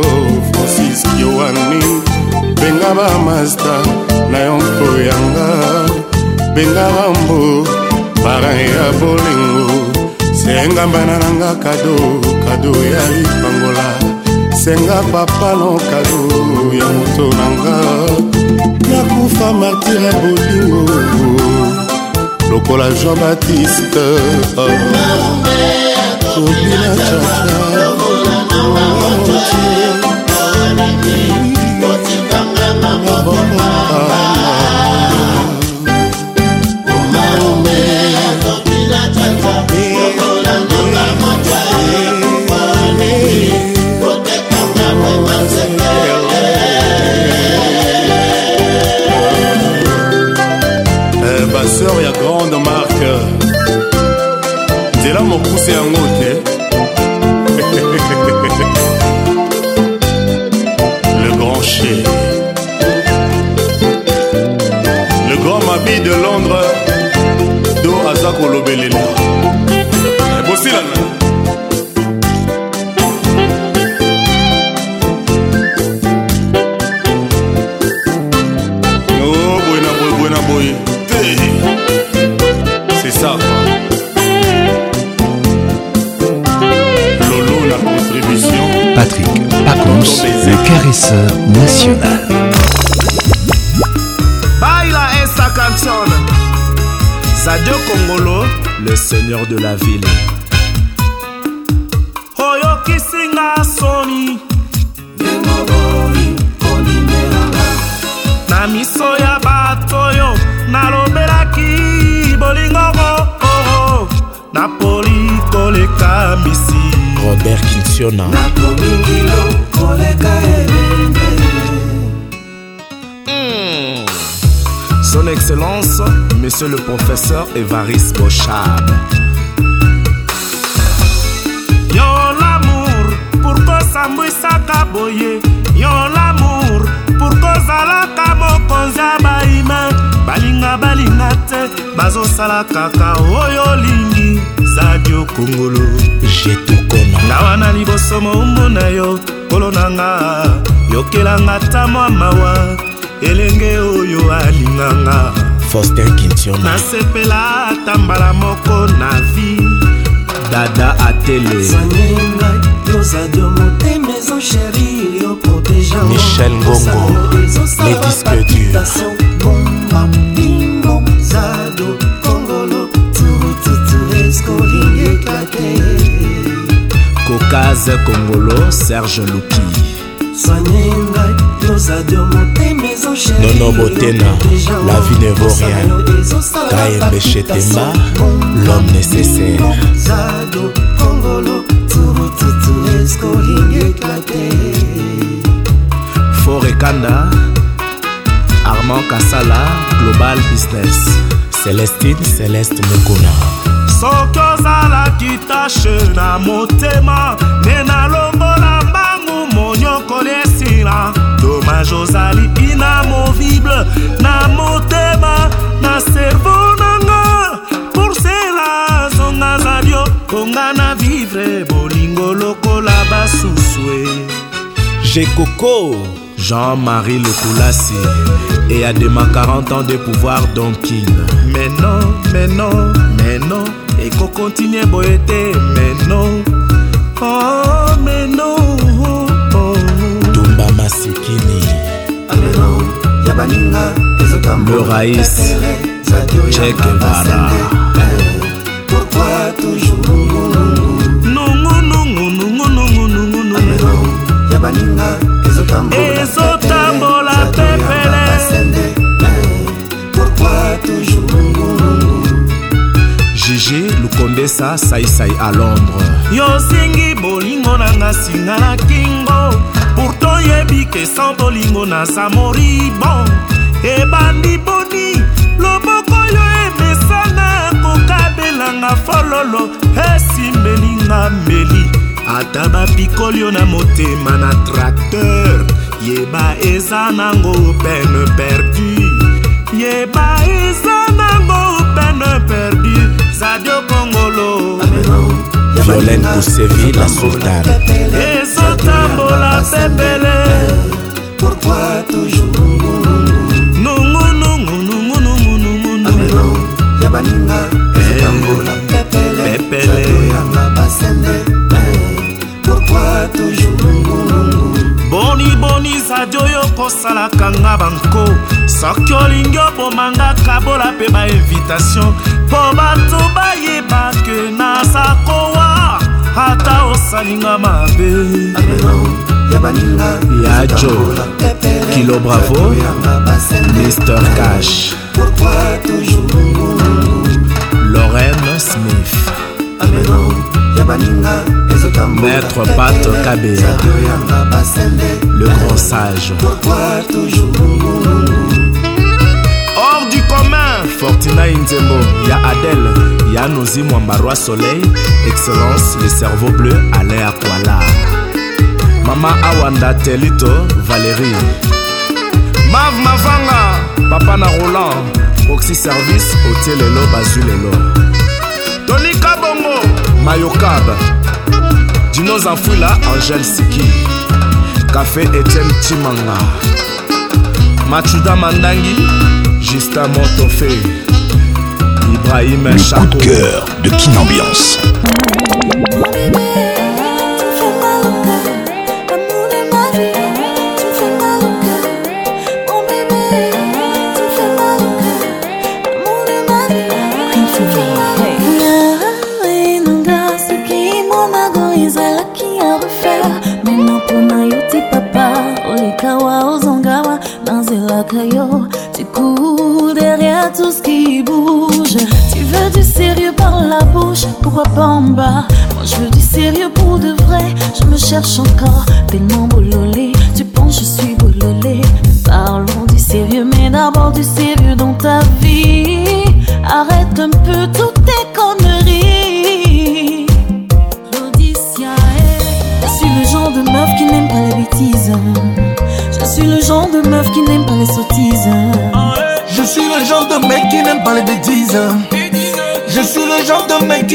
francis yoani benga bamasta na yo mpo yanga benga bambo barin ya bolingo senga mbana nanga kado kado ya lipangola senga papano kado ya moto nanga nakufa martir ya bolingo lokola jean baptiste ah. obina chacha baseur eh, ya grande marke nzela mokuse yango te kolobelela ebosilana yo boye na boye boye na boye te c'est ça Lolo la contribution Patrick Pacons, le caresseur national. zadio kongolo le seigneur de la ville oyokisinga soni na miso ya bato oyo nalobelaki bolingo oh, oh, oh. napoli koleka mbisi robert kinsiona nakomingilo koleka elembe Excellence, Monsieur le Professeur Évariste Bochab. Yo l'amour, pour ça sakaboye yo l'amour pour kozalaka mokonzi ya baima balinga balinga te sala kaka oyo zadio kongolo na wana liboso moumbu na yo kolo na elenge oyo alinganga nasepela ata mbala moko na vi dada atele-michel ngongo les disques durs caucase congolo serge luki soigne ngai Oh, nono botena la vie ne vaut rien kayembe chetemba l'homme nécessaire fort ekanda armand kasala global business celestine celeste mokona soki ozalaki tashe na motema nde nalongola mbangu monyokoli nila dommage ozali inamovible na motema na servo nanga porsela zonga azali okonga na vivre bolingo lokola basusue jekoko jean-marie lokulasi et ademaka 40 ans de pouvoir donkil mais non mais non mais non ekokontinue boye te mais non oh. baninga ezotamborais chekevara baninga ezotambola pepele jiji lukombesa saisai a londres yosingi bolingo nanga singa na kingo nayebi kesan bolingo naza moribon ebandi boni loboko oyo emesanga kokabelanga fololo esimelinga meli ata bapikoli yo na motema na tracteur yeba eza nango pene perdu yeba eza nango pene perdu zadio kongolo violente posevi la sultane eh, kotambola pepele baninga ezotambola pepele yanga basende pourkui toujours lungulungu boniboni zadi oyo kosalaka nga banko soki olingi obomanga kabola mpe bainvitation mpo bato bayeba ke naza kowa ata osalinga mabe ya jo kilo bravo mr cash lorraine smith maître pat kabea le grand sage Martinai Nzembo ya Adèle ya Nozi Mwambarwa Soleil Excellence le cerveau bleu Alain Akwala Mama Awanda Telito Valérie Mav Mavanga Papa na Roland Proxy Service Otelelo Bazulelo Tony Kabongo Mayokab Dino Zanfouila Angèle Siki Café Etienne Chimanga Machuda Mandangi Justin Motofe Le coup de cœur de Kin Ambiance.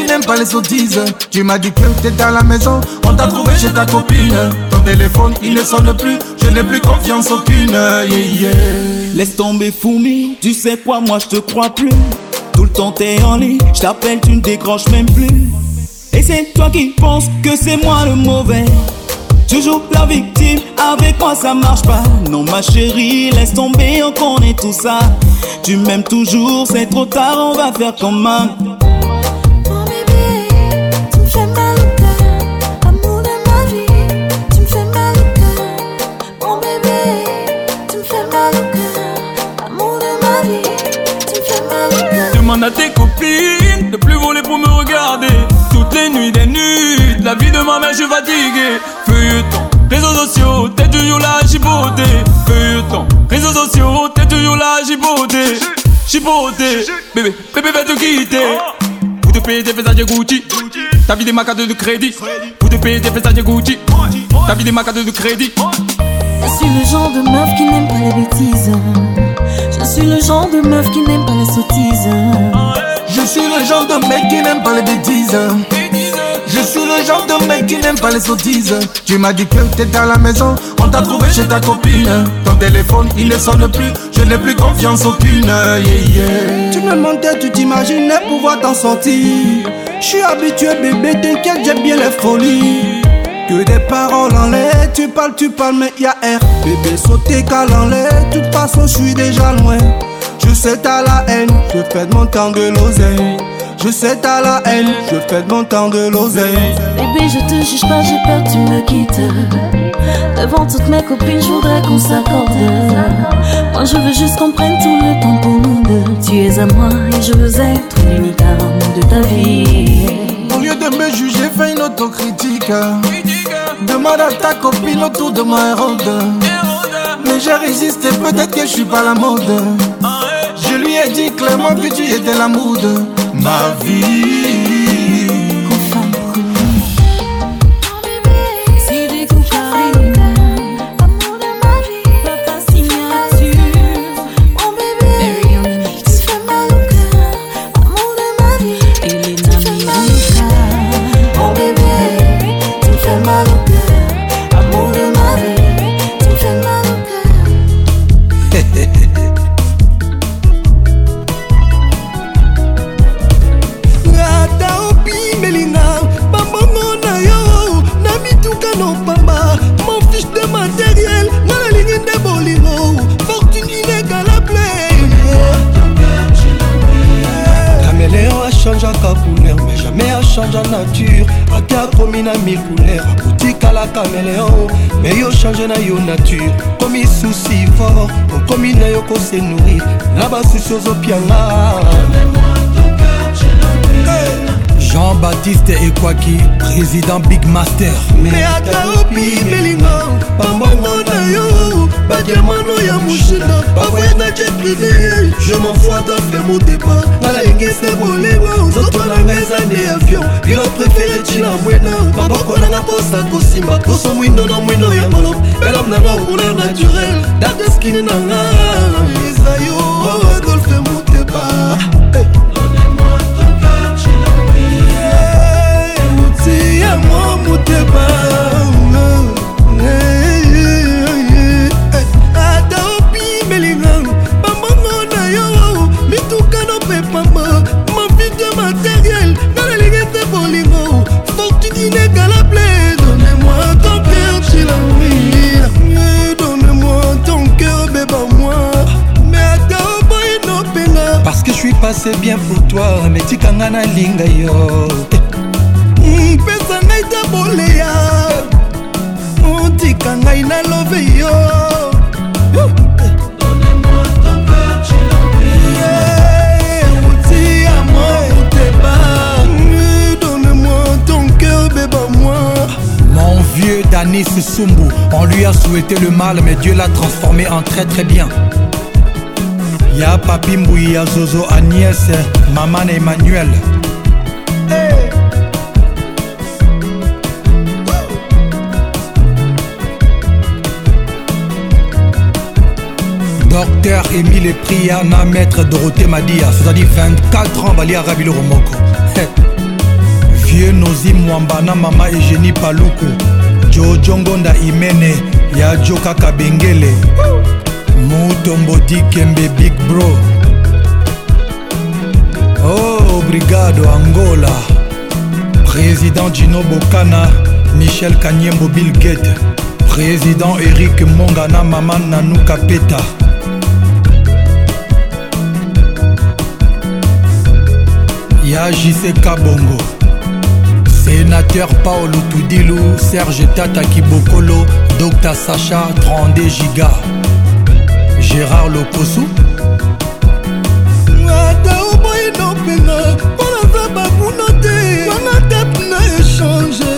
n'aime pas les sottises. Tu m'as dit que t'étais dans la maison, on t'a trouvé chez ta copine. Ton téléphone il ne sonne plus, je n'ai plus confiance aucune. Laisse tomber Fumi, tu sais quoi, moi je te crois plus. Tout le temps t'es en ligne, je t'appelle, tu ne décroches même plus. Et c'est toi qui penses que c'est moi le mauvais. Toujours la victime, avec moi ça marche pas. Non ma chérie, laisse tomber, on connaît tout ça. Tu m'aimes toujours, c'est trop tard, on va faire comme un. à tes copines de plus voler pour me regarder. Toutes les nuits des nuits, la vie de ma mère, je suis fatigué. Feuilleton, réseaux sociaux, t'es toujours là, beauté. Feuilleton, réseaux sociaux, t'es toujours là, giboté. beauté, bébé, bébé, va te quitter. Vous te payez des faisages de Gucci. T'as vidé des carte de crédit. Vous te payez des faisages de Gucci. T'as vidé des carte de crédit. Je suis le genre de meuf qui n'aime pas les bêtises. Je suis le genre de meuf qui n'aime pas les sottises. Je suis le genre de mec qui n'aime pas les bêtises. Je suis le genre de mec qui n'aime pas les sottises. Tu m'as dit que t'étais à la maison, on t'a trouvé chez ta copine. Ton téléphone il ne sonne plus, je n'ai plus confiance aucune. Tu me mentais, tu t'imaginais pouvoir t'en sortir. Je suis habitué, bébé, t'inquiète, j'ai bien les folies. Que des paroles en l'air, tu parles, tu parles, mais y'a air. Bébé, sauter, calme en l'air, de toute façon, je suis déjà loin. Je sais, t'as la haine, je fais de mon temps de l'oseille. Je sais, t'as la haine, je fais de mon temps de l'oseille. Bébé, je te juge pas, j'ai peur tu me quittes. Devant toutes mes copines, je voudrais qu'on s'accorde. Moi, je veux juste qu'on prenne tout le temps pour nous deux. Tu es à moi et je veux être l'unique amour de ta vie. Au lieu de me juger, fais une autocritique. Demande à ta copine autour de moi, Hérode. Mais j'ai résisté, peut-être que je suis pas la mode. Ah je lui ai dit clairement que tu étais la mode. Ma vie. change en nature ate akomi na mikouler otikala caméléon me yo change na yo nature komi susi fort okomi oh, na yo kose nourrir na basusi ozopianga jean-baptiste ekwaki président big master me ata opi belingo pambongo badiamano ya mushinda bavoyendaki privé je m'enfoi dafre motepa nalengisa bolemba nzoto nanga eza nde avion bilo prefere ntina mwena maboko nanga mposa kosimba poso mwindo na mwindo ya malop elam nanga okuna naturel dateskini nanga eza yo oh, adolfe motepa hey. c'est bien pour toi mais tika nga nalinga yo mpesa ngai ta boleya otika ngai nalove yo mm, Mon vieux Danny Susumbu, on lui a souhaité le mal, mais Dieu l'a transformé en très très bien. ya papi mbui ya zozo agnès mama na emmanuel hey. docteur émile pria na maître dorothé madia sozali 24 ans baliaka biloko moko hey. vieux nozi mwamba na mama egénie paluku jojongonda imene ya jokaka bengele mutombodi kembe big bro oh brigado angola président gino bokana michel kanyembo bill gate président erik mongana mama nanuka peta ya jiseka bongo sénateur paolo tudilu serge tata kibokolo dr sacha 32 giga gérard lokosu ata oboyi nopena mpo naza bakuna te wana tep na échange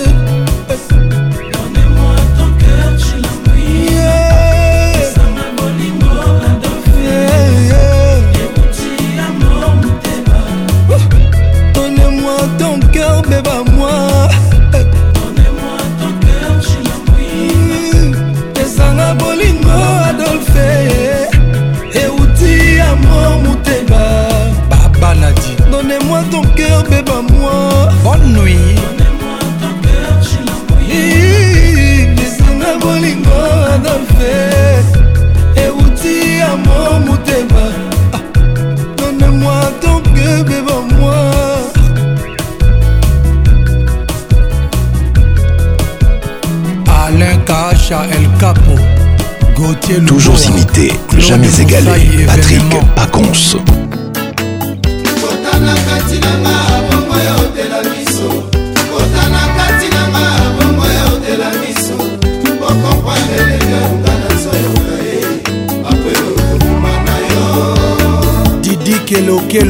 Toujours imité, jamais égalé, Patrick Pacons. Didi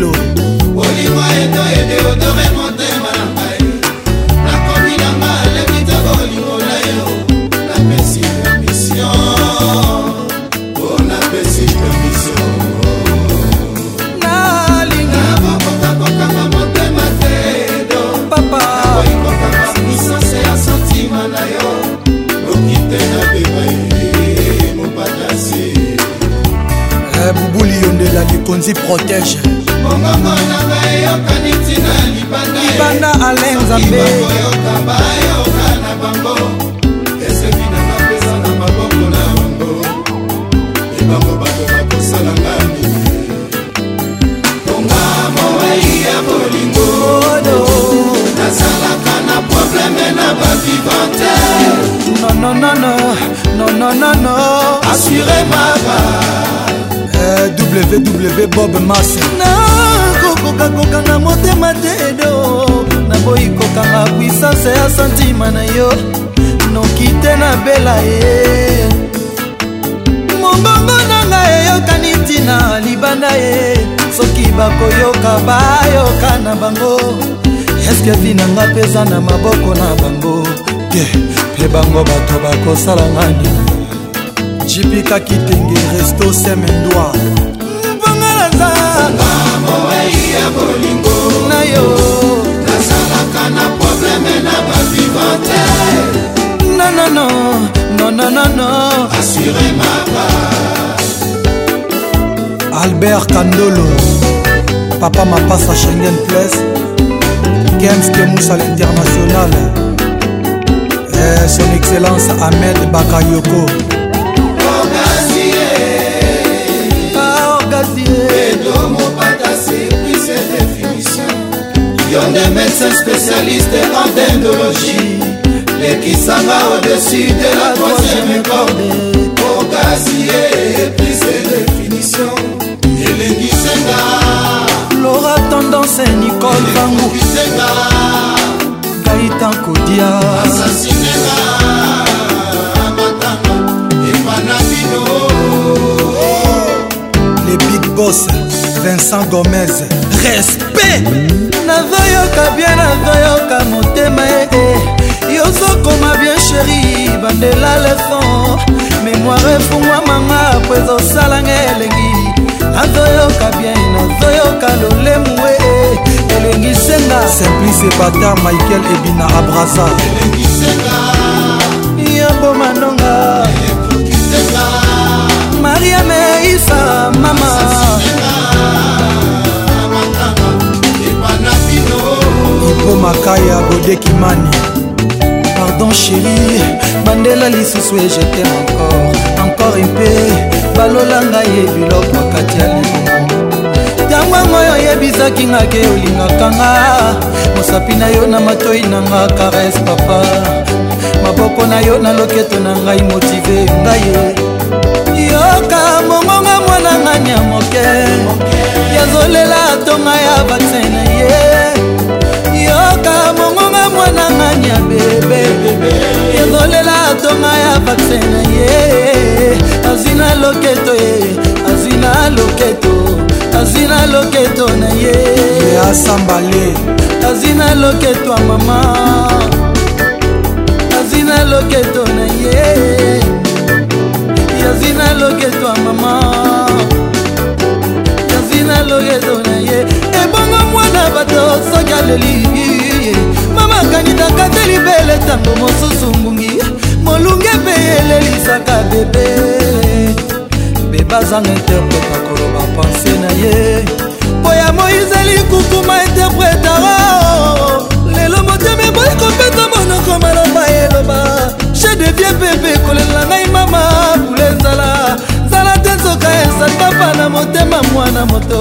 kolela ye mongongo na ngai eyokani ntina libanda ye soki bakoyoka bayoka na bango eske vi na nga mpe eza na maboko na bango te mpe bango bato bakosala ngani jipika kitenge resto semendwa mbongalaza na yo nazalaka na probleme na bavivante non non non non non non non assurer ma part Albert Kandolo Papa ma passe à Schengen Place Kems Kemous à l'international Et eh, son excellence Ahmed Bakayoko Orgazier ah, Orgazier Pedro Mopata c'est puis c'est définition Yon des médecins spécialistes en dendrologie lekisanga au-dessus de la troisième corde okasi eprise définition elengisenga lora tendance nicole banguisenga gaitan kodia asasinenga matanga epanabino le big boss vincent gomez respect nazoyoka bien nazoyoka motema ee eh, eh. okoma bien sheri bandela leson memoire efungwamanga po ezosalanga elengi nazoyoka bien nazoyoka lolemu e elengi senga simplice bata michael ebina abrasa yabomanonga mariame isa mama ipo makaya bodekimani mon chéri bandela lisusu e jete encore encore mpe balolanga ye biloko kati ya libongo yangongo oyo oyebisaki nga ke olingaka nga mosapi na yo na matoi na nga karese papa maboko na yo na loketo na ngai motive ngai yoka mongonga mwana ngani ya moke yazolela tonga ya vaksin na ye yoka ya bebe ezolela atonga ya vaksin na ye azwi na loketo ye azwi na loketo azwi na loketo na ye asambale azwi na loketo ya mama azwi na loketo na ye yazwi na loketo ya mama yazwi na loketo na ye ebongo mwana bato soki aleli ntango mosusu ngungi molunge mpe elelisaka bebe bebazanga interpreta koloba pense na ye mpo ya moise likukuma interpretara oh. lelo motema eboyi kopeta monoko maloba eloba che devie bebe kolela ngai mama kule nzala nzala te nzoka esalipapa na motema mwana moto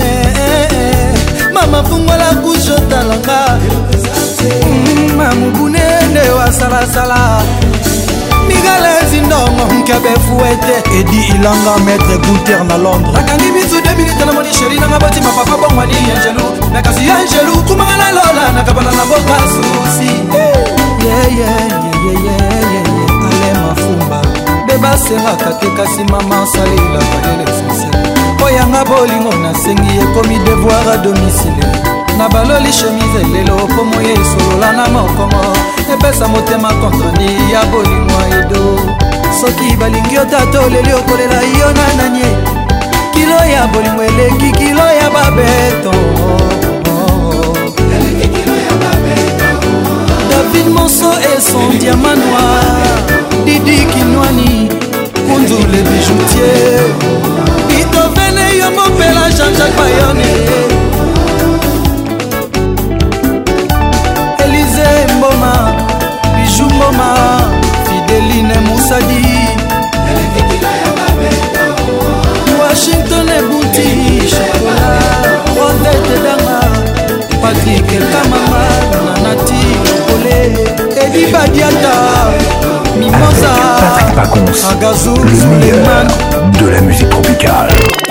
eh, eh, eh. mama fungola kushotalanga Mm, mamubunende wasalasala migalezi ndongo nkebe fuete edi ilanga maître guter na londres nakangi bisu 2 minute na moni sheri nanga botima papa bongwani angelu nakasi angelu kumanga na lola nakabana na boka susi alemafumba bebasengaka te kasi mama asalelaka lelesusi oyanga bolingo nasengi ekomi devoir a domicile na baloli shemise lelo po moye esolola na mokongo epesa motema kontrani ya bolimwa edo soki balingi otata oleli okolela yo na nani kilo ya bolingo eleki kilo ya babeto david moso e son diamant noir didi kinwani kundu le bijoutier itovene yo mopela jean-jacques bayone bijungoma bijungoma fideline musadi washington ebuti shokola rodete danga patrik ekamama nanati okole edi badiata mimosa agazu suleman de la musique tropicale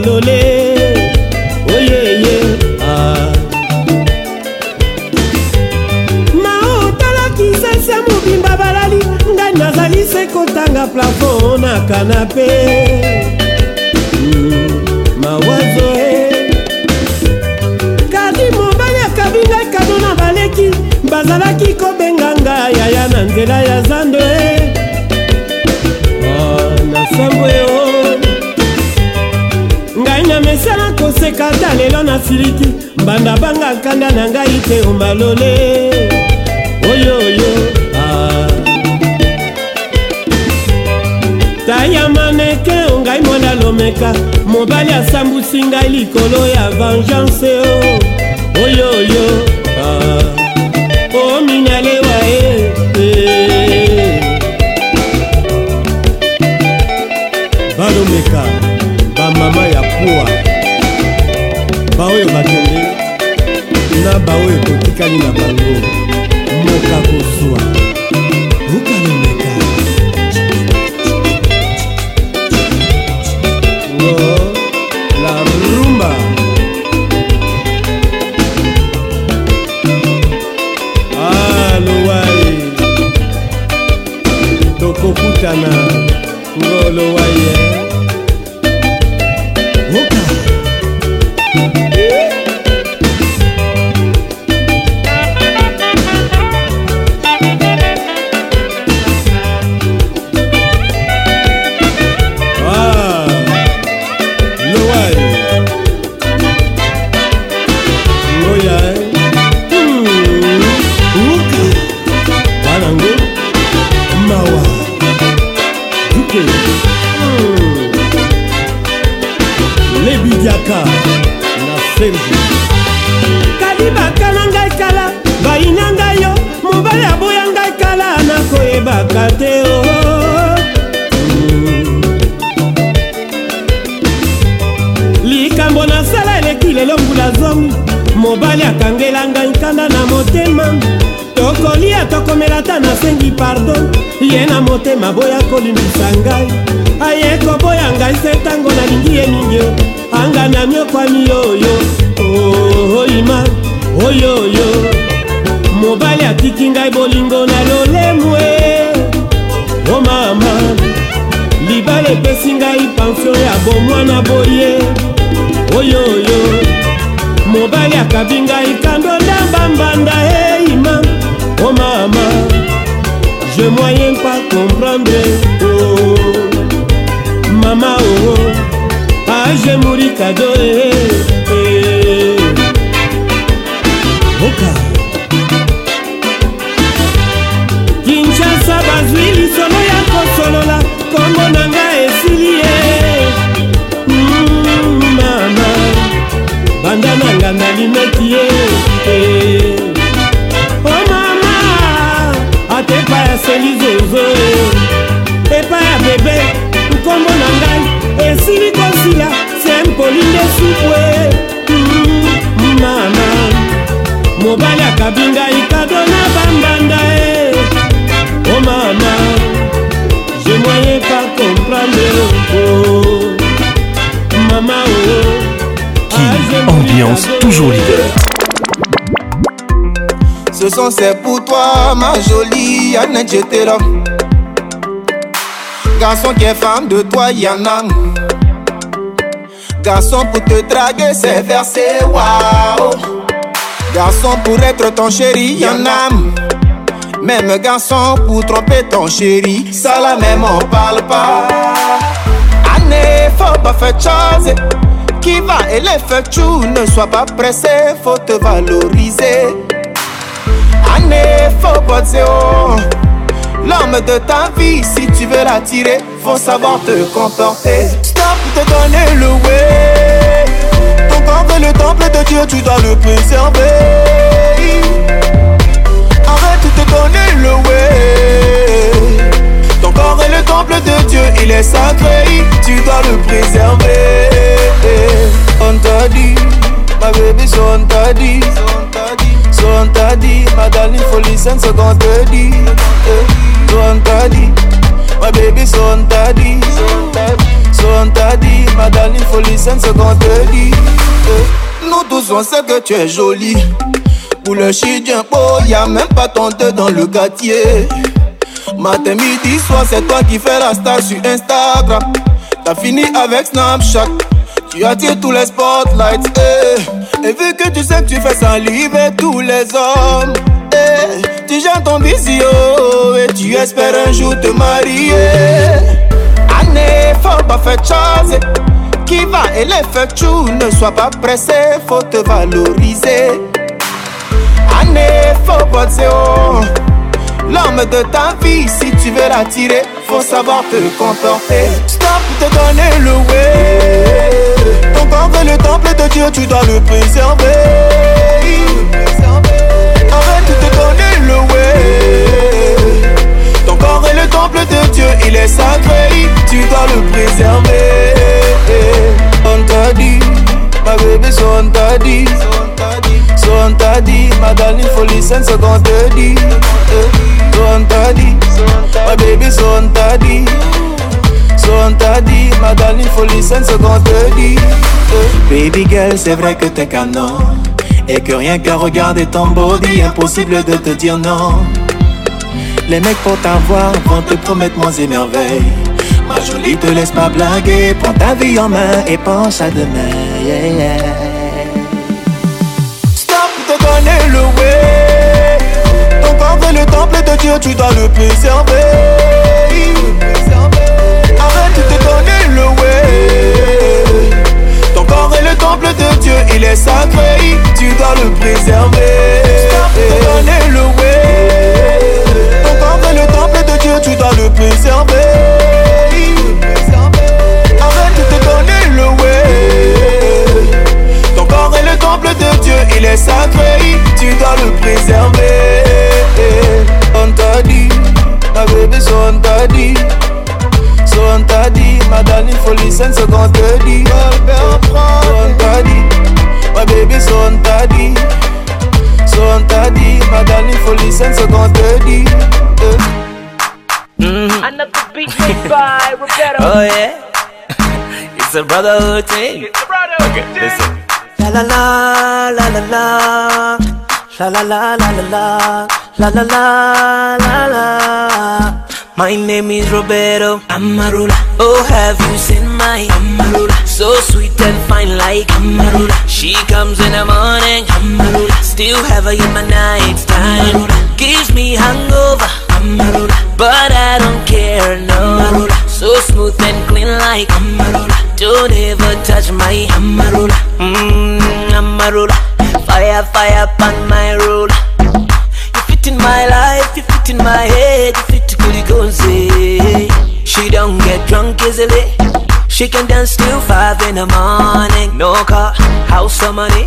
le ngai likolo ya vengeance ezalaka te o oh, oh, oh. likambo nasala eleki lelo mbula zomi mobali akangelanga nkanda na motema tokolia tokomela ta nasengi pardon ye na motema boya kolimbisa ngai aye koboya ngai se ntango nalingi ye mingi anga na miokwami oyo oima oyoyo mobali atiki ngai bolingo na lolemwe eh. epesi ngai pansio ya bomwana boye oyoyo mobali akabi ngai kando ndamba mbanda eima o oh, mama je moyen pas comprendre oh, mama oo oh, oh, ah, je muri kado eh. eh, eh. ezali zozo epai ya bebe nkombo na ngai esili kosila sempoli nde supwe mm, mama mobali akabi ngai kado na bambanda e o oh, mama je moye pa comprendre o mama o oh. King, ah, ambiance toujours leader. c'est pour toi, ma jolie Annette, j'étais là. Garçon qui est fan de toi, y'en a. Garçon pour te draguer, c'est versé, waouh. Garçon pour être ton chéri, y'en a. Même garçon pour tromper ton chéri, ça la même on parle pas. Année, faut pas faire chose. Qui va et les fait ne sois pas pressé, faut te valoriser. L'âme faut pas oh. L'homme de ta vie, si tu veux l'attirer, faut savoir te comporter. Stop te donner le way. Ton corps est le temple de Dieu, tu dois le préserver. Arrête de donner le way. Ton corps est le temple de Dieu, il est sacré, tu dois le préserver. On t'a dit, ma baby, on t'a dit. So on t'a dit, ma darling, faut listen ce qu'on te dit So on t'a dit, ma baby, so on t'a dit So t'a dit, ma darling, faut listen ce qu'on te dit Nous tous on sait que tu es jolie Pour le chidien, oh, y'a même pas ton deux dans le quartier Matin, midi, soir, c'est toi qui fais la star sur Instagram T'as fini avec Snapchat Tu attires tous les spotlights, eh vu que tu sais que tu fais saliver tous les hommes, eh, tu gères ton visio et tu espères un jour te marier. Année, faut pas faire chose qui va et Tu Ne sois pas pressé, faut te valoriser. Année, faut pas L'homme de ta vie, si tu veux l'attirer, faut savoir te comporter. Stop te donner le way. Ton corps est le temple de Dieu, tu dois le préserver. Arrête de te donner le way. Ton corps est le temple de Dieu, il est sacré, tu dois le préserver. On t'a dit, ma bébé, so on t'a dit. So on t'a dit, ma darling, faut listen ce qu'on te dit. Eh, so on t'a dit, ma baby, so on t'a dit t'a dit madame darling, faut listen ce qu'on te dit eh. Baby girl, c'est vrai que t'es canon Et que rien qu'à regarder ton body Impossible de te dire non Les mecs pour voix, vont te promettre moins et Ma jolie, te laisse pas blaguer Prends ta vie en main et pense à demain yeah, yeah. Stop, te donner le way Ton corps le temple de Dieu, tu dois le préserver temple de Dieu, il est sacré, tu dois le préserver. Donner le way. Ton corps est le temple de Dieu, tu dois le préserver. Arrête de te donner le way. Ton corps est le temple de Dieu, il est sacré, tu dois le préserver. On t'a dit, besoin, on t'a dit. on t'a dit, madame, il faut listen ce qu'on te dit. on t'a dit, ma baby, so on t'a dit. So on t'a dit, madame, il faut listen ce qu'on te dit. Mm-hmm. Another beat made by Roberto. Oh yeah, it's a brotherhood thing. It's a brotherhood okay, thing. Listen. La la la la la la la la la la la la la la la la la my name is Roberto Amarula. Oh, have you seen my Amarula? So sweet and fine like Amarula. She comes in the morning. Amarula. Still have her in my night time. Gives me hangover. Amarula. But I don't care, no. Amarula. So smooth and clean like Amarula. Don't ever touch my Amarula. Mmm, Amarula. Fire, fire upon my ruler. You fit in my life, you fit in my head, she don't get drunk easily. She can dance till five in the morning. No car, house or money.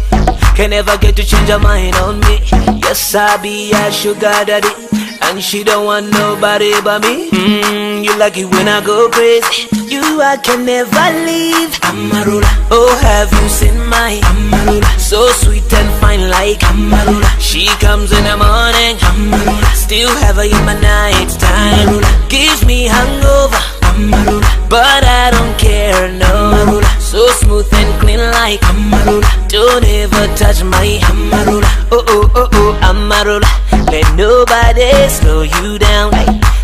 Can never get to change her mind on me. Yes, I be a sugar daddy. And she don't want nobody but me mm, You like it when I go crazy You I can never leave Amarula Oh have you seen my Amarula So sweet and fine like Amarula She comes in the morning Amarula Still have her in my night time Amarula Gives me hangover but I don't care, no So smooth and clean like Don't ever touch my Oh, oh, oh, oh, Amarula Let nobody slow you down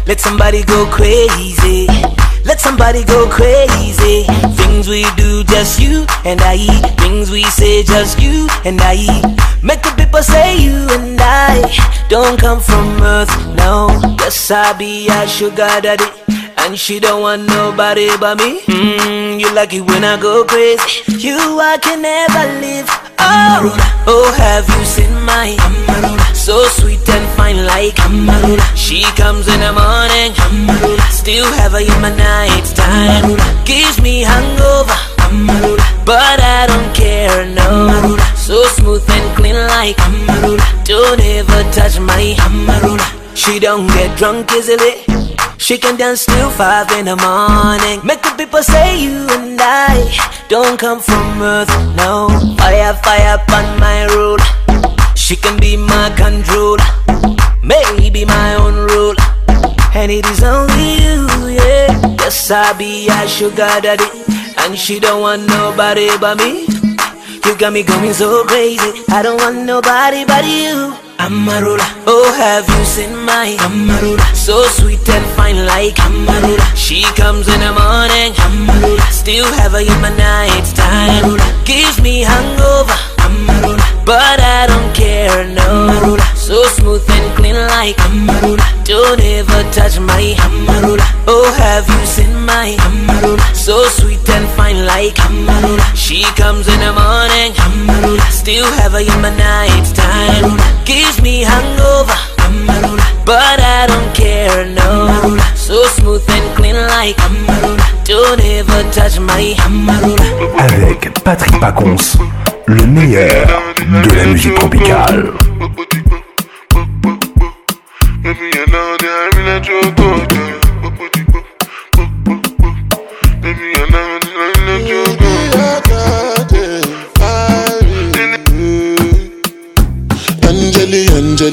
Let somebody go crazy Let somebody go crazy Things we do, just you and I Things we say, just you and I Make the people say you and I Don't come from earth, no Yes, I be a sugar daddy and she don't want nobody but me. Mm, you like it when I go crazy. You I can never leave. Oh, oh, have you seen my Amarula? So sweet and fine like Amarula. She comes in the morning. Amarula. Still have her in my night time. Amarula. Gives me hangover. Amarula. But I don't care, no. Amarula. So smooth and clean like Amarula. Don't ever touch my Amarula. She don't get drunk easily. She can dance till five in the morning. Make the people say you and I don't come from earth, no. Fire, fire on my road. She can be my control, maybe my own rule. And it is only you, yeah. Yes, I be a sugar daddy. And she don't want nobody but me. You got me going so crazy. I don't want nobody but you. I'm a ruler. Oh, have you seen my I'm a ruler. So sweet and fine like i She comes in the morning. i Still have her in my night time. Gives me hangover. I'm a ruler. But I don't care, no Amarula. So smooth and clean like Amarula. Don't ever touch my Amarula. Oh, have you seen my Amarula? So sweet and fine like Amarula. She comes in the morning Amarula. Still have her in my night time Gives me hangover But I don't care, no. So smooth and clean like Don't ever touch my Avec Patrick Pacons, le meilleur de la musique tropicale. Baby, I I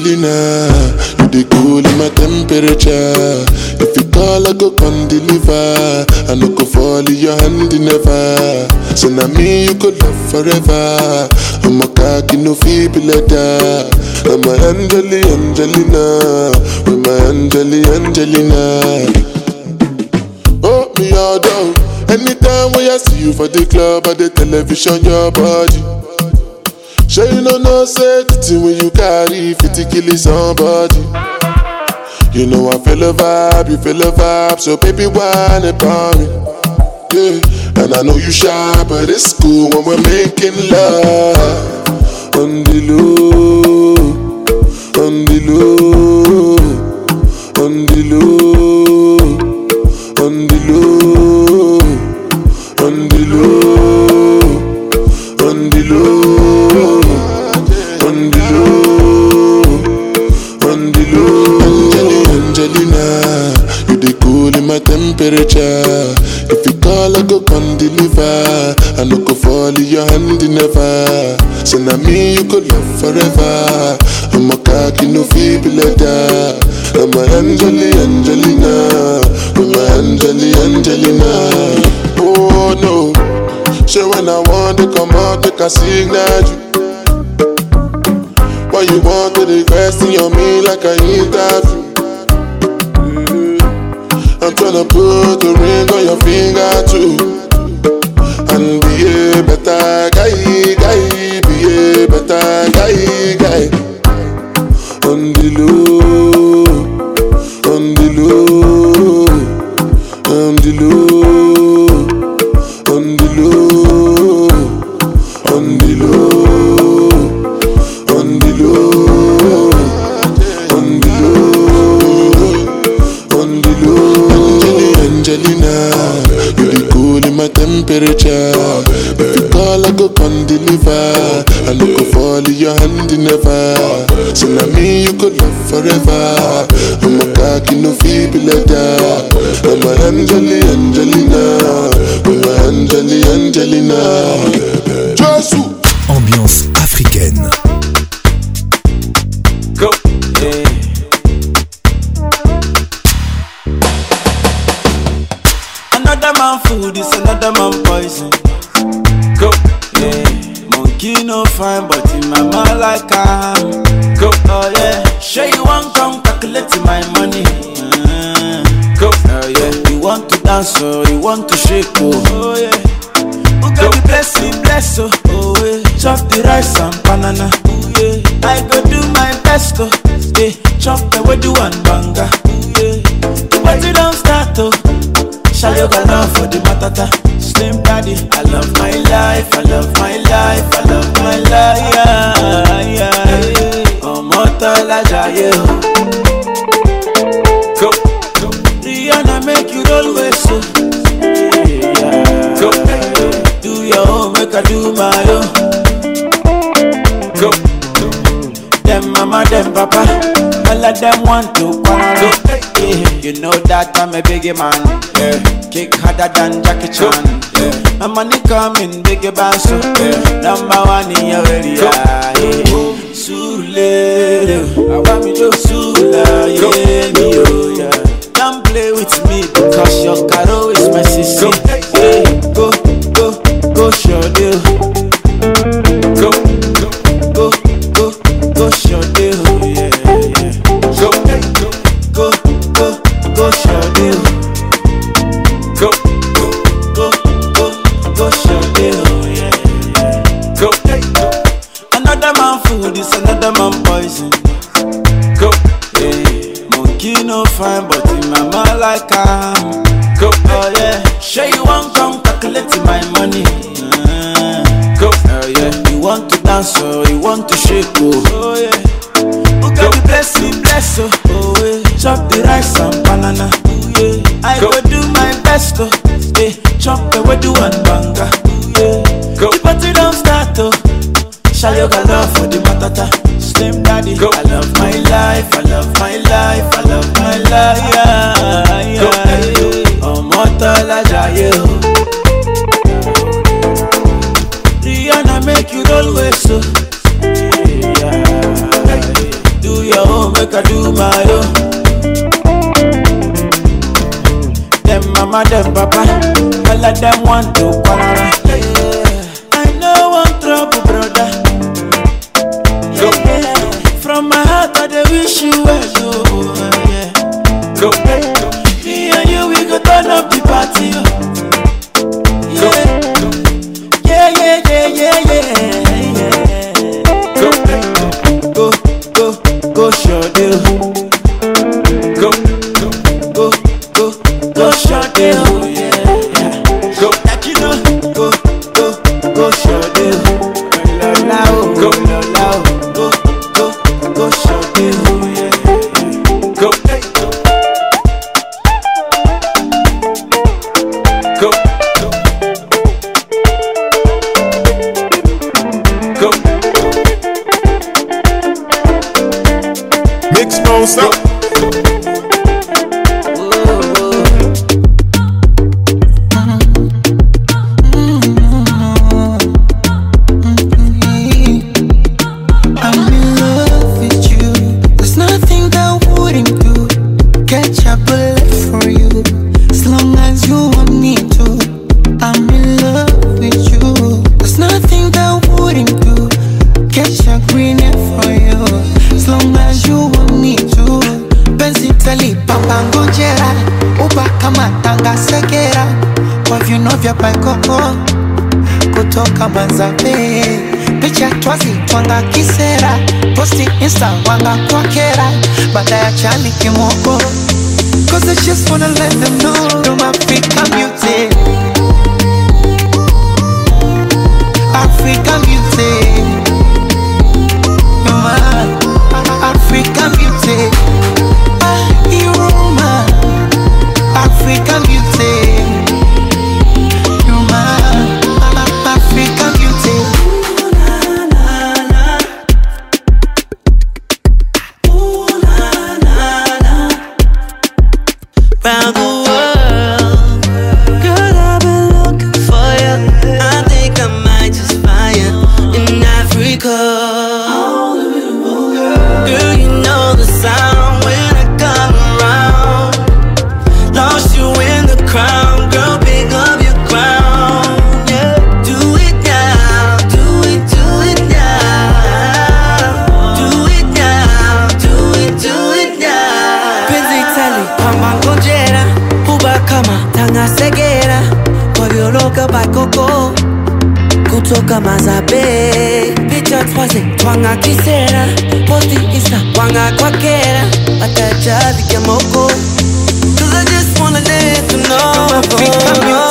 billionaire. You the cool in my temperature. If you call, I go come deliver. I no go fall in your hand never. So now me you could love forever. I'm a cocky no feeble letter. I'm a Angeli Angelina. With my Angeli Angelina. Oh me all down. Anytime when I see you for the club or the television, your body. Show you know no safety when you carry 50 killing somebody. You know I feel a vibe, you feel a vibe, so baby why not me? Yeah, and I know you shy, but it's cool when we're making love on the low, on the low, on the low. my temperature. If you call, I go come deliver. I no go fall in your hand never. So now me you could love forever. I'm a cocky no feeble letter. I'm a Angeli Angelina. I'm a Angeli Angelina. Oh no. Say when I want to come out, make a signal you. Why you want to request in your me like a interview? I'm gonna put a ring on your finger too. And be a better guy, guy, be a better guy, guy. On the low, on the low. spiritual. If you call, I go come deliver. I no go fall in your hand never. So now me you could love forever. I'm a cocky no feeble letter. I'm a Angeli Angelina. I'm a Angeli Angelina. Josu. Ambiance africaine. Go. Yeah. Another man food is another man poison. Go, yeah. Monkey no fine, but in my mind like I'm. Go, oh yeah. Sure you want come calculate my money. Uh, go, oh yeah. You want to dance or oh, you want to shake, oh, oh yeah. Who oh, got the blessing, bless oh, oh yeah. Chop the rice and banana, oh yeah. I go do my best, oh yeah. Chop the way do one banga, oh yeah. But you don't start, oh. Shall you go now for the matata? same body. I love my life, I love my life, I love my life. Yeah, yeah. Ọmọ Tọ́lá jayé Go, go. Rihanna make you roll waist o. Go, do your own, make I do my own. Go, go. Dem mama, them papa all of them want to quarrel. Yeah. You know that I'm a biggie man. Yeah. Kick harder than Jackie Chan. Yeah. My money coming, biggie bounce. Yeah. Number one in your area. Yeah. Sule, I want me to Sula, yeah, me, oh, yeah. Don't play with me because your caro is my sister. Yeah. Go, go, go, show deal. Go, go, go, go, go, show deal, yeah. deal. Go, go, go, go, what's your Go, Another man food is another man poison. Go, yeah. Monkey no fine, but in my mind Go, oh yeah. Sure you want come calculate my money. Uh-huh. go, oh yeah. You want to dance or oh, you want to shake? Oh, oh yeah. Who oh, oh yeah. Chop the rice and banana. I go, do my best, oh. Hey, chop the way do one banga. Yeah. The party don't start, oh. Shall you love for the matata? Slim daddy, go. I love my life, I love my life, I love my life. Yeah, yeah. Go. Hey. Oh, mortal, I jaye, oh. Rihanna make you roll waste, oh. Yeah. Do your own, make I do my own. mama, them papa. All of them want to quarrel. I know I'm trouble, brother. Yeah. From my heart, I wish you well. kama picha twaze twangakisera posti isa wangakwakera atajabikemoko Cause I just wanna dance you know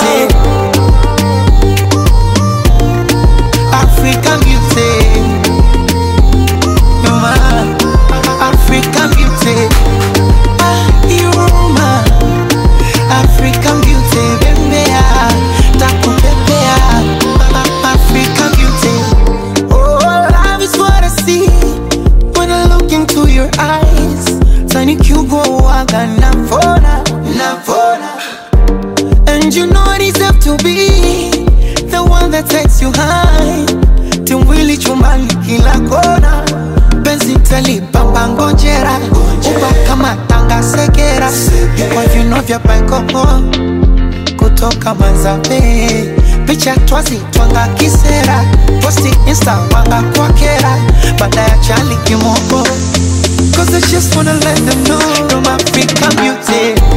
twazabe picha twazitwanga kisera posti insta wanga kwakera baada ya chali kimoko Cause I just wanna let them know I'm African beauty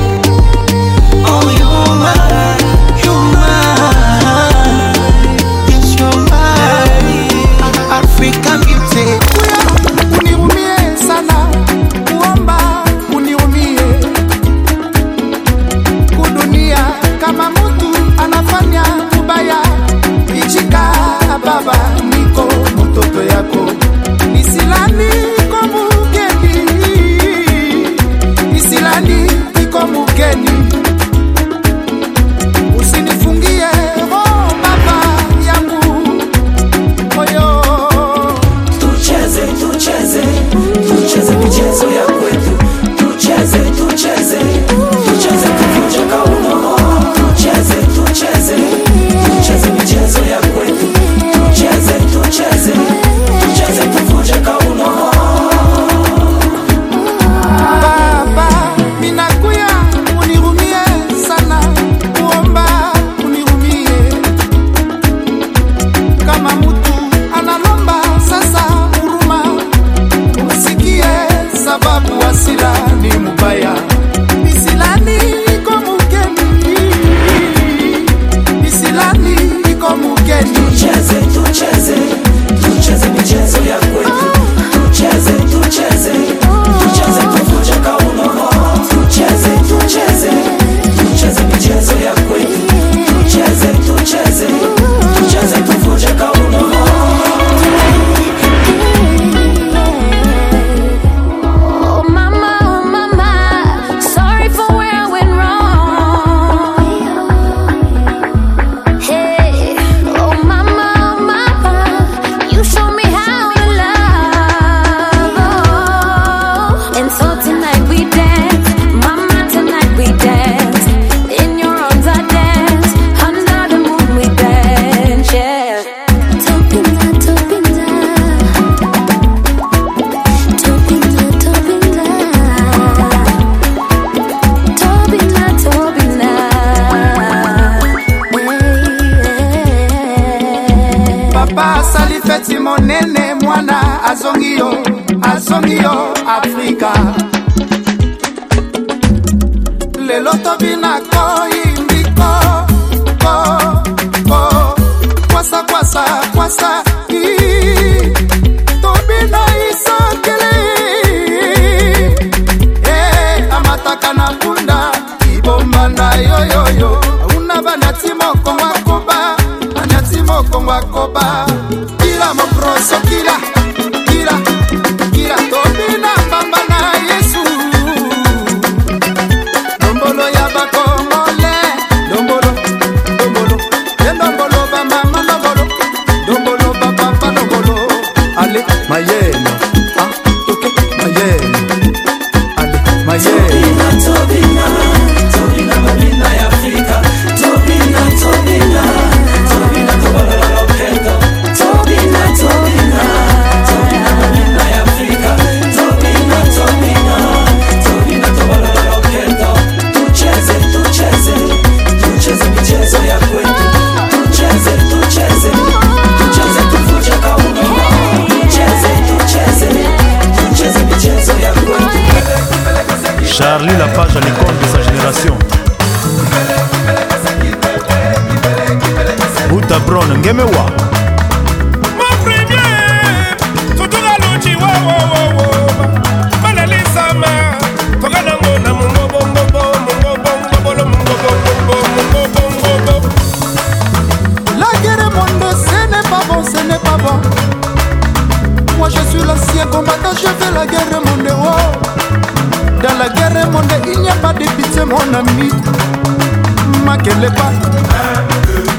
makelepa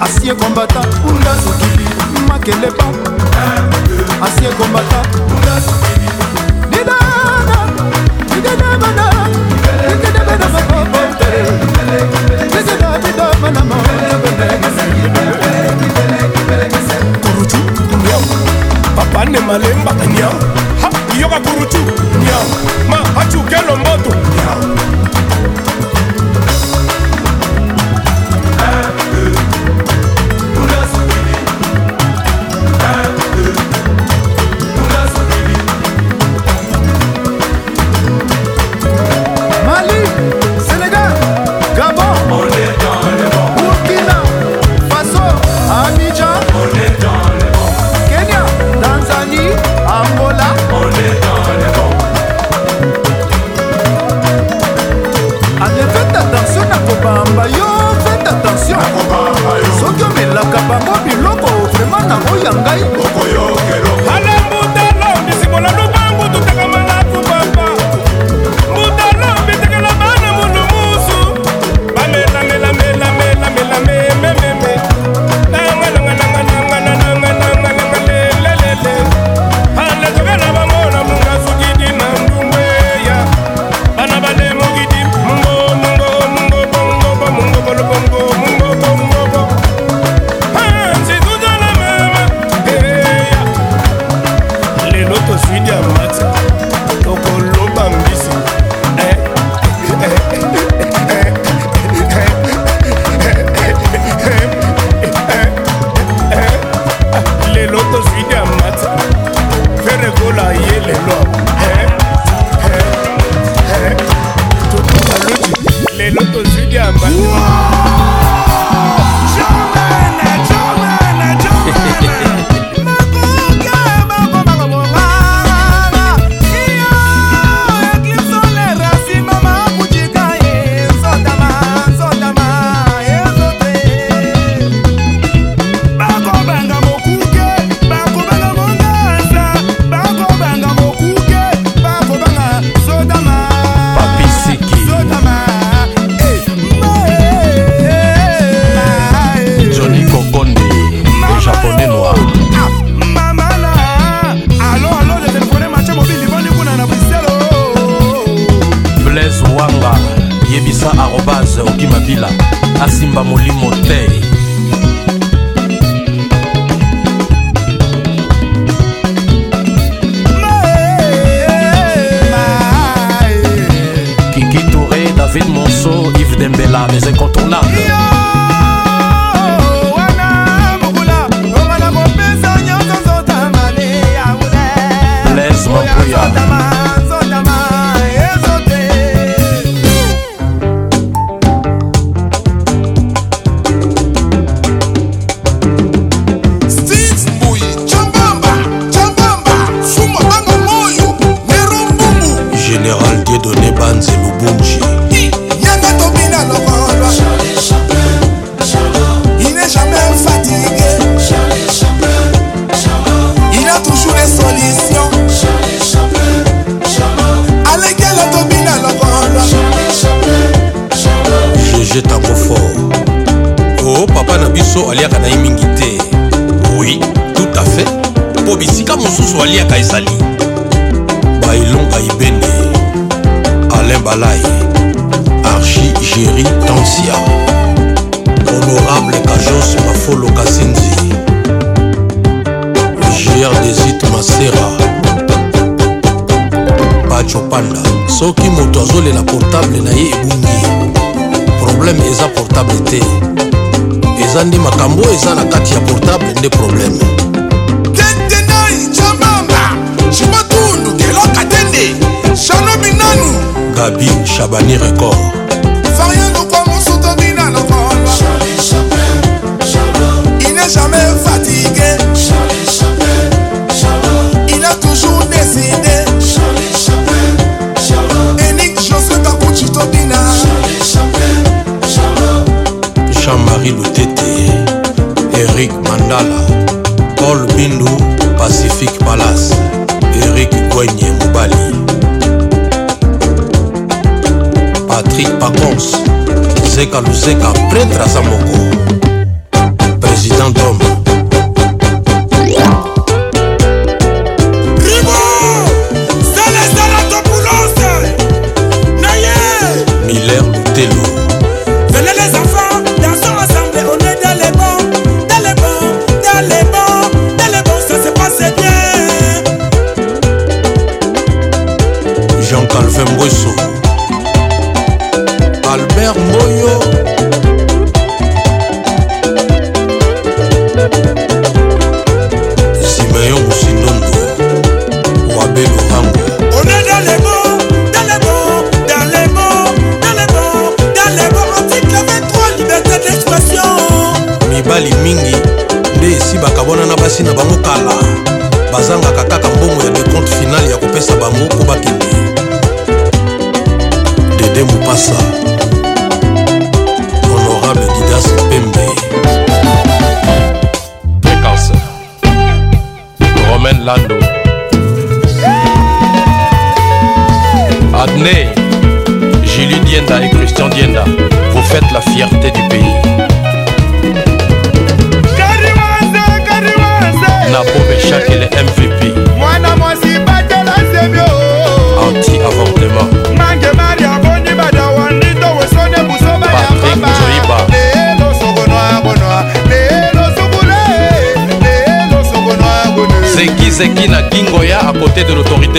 asie kombata unda sokili makelepa asie kombata unda sokili didana didana didana didana didana kurutu nyau papa ne malemba nyau ha yoka kurutu nyau ma hachu kelo moto 养狗。Banir Record. comme Lokwamo Soutonina Lokwamo. Charlie Chapelle, Shalom. Il n'est jamais fatigué. Charlie Chapelle, Il a toujours décidé. Charlie Chapelle, Shalom. Enick Joseph Kakuchi Todina. Charlie Chapelle, Shalom. Jean-Marie Tété Eric Mandala. Paul Bindou, Pacific Palace. Eric Gouigné. luzeka luzeka pretre aza moko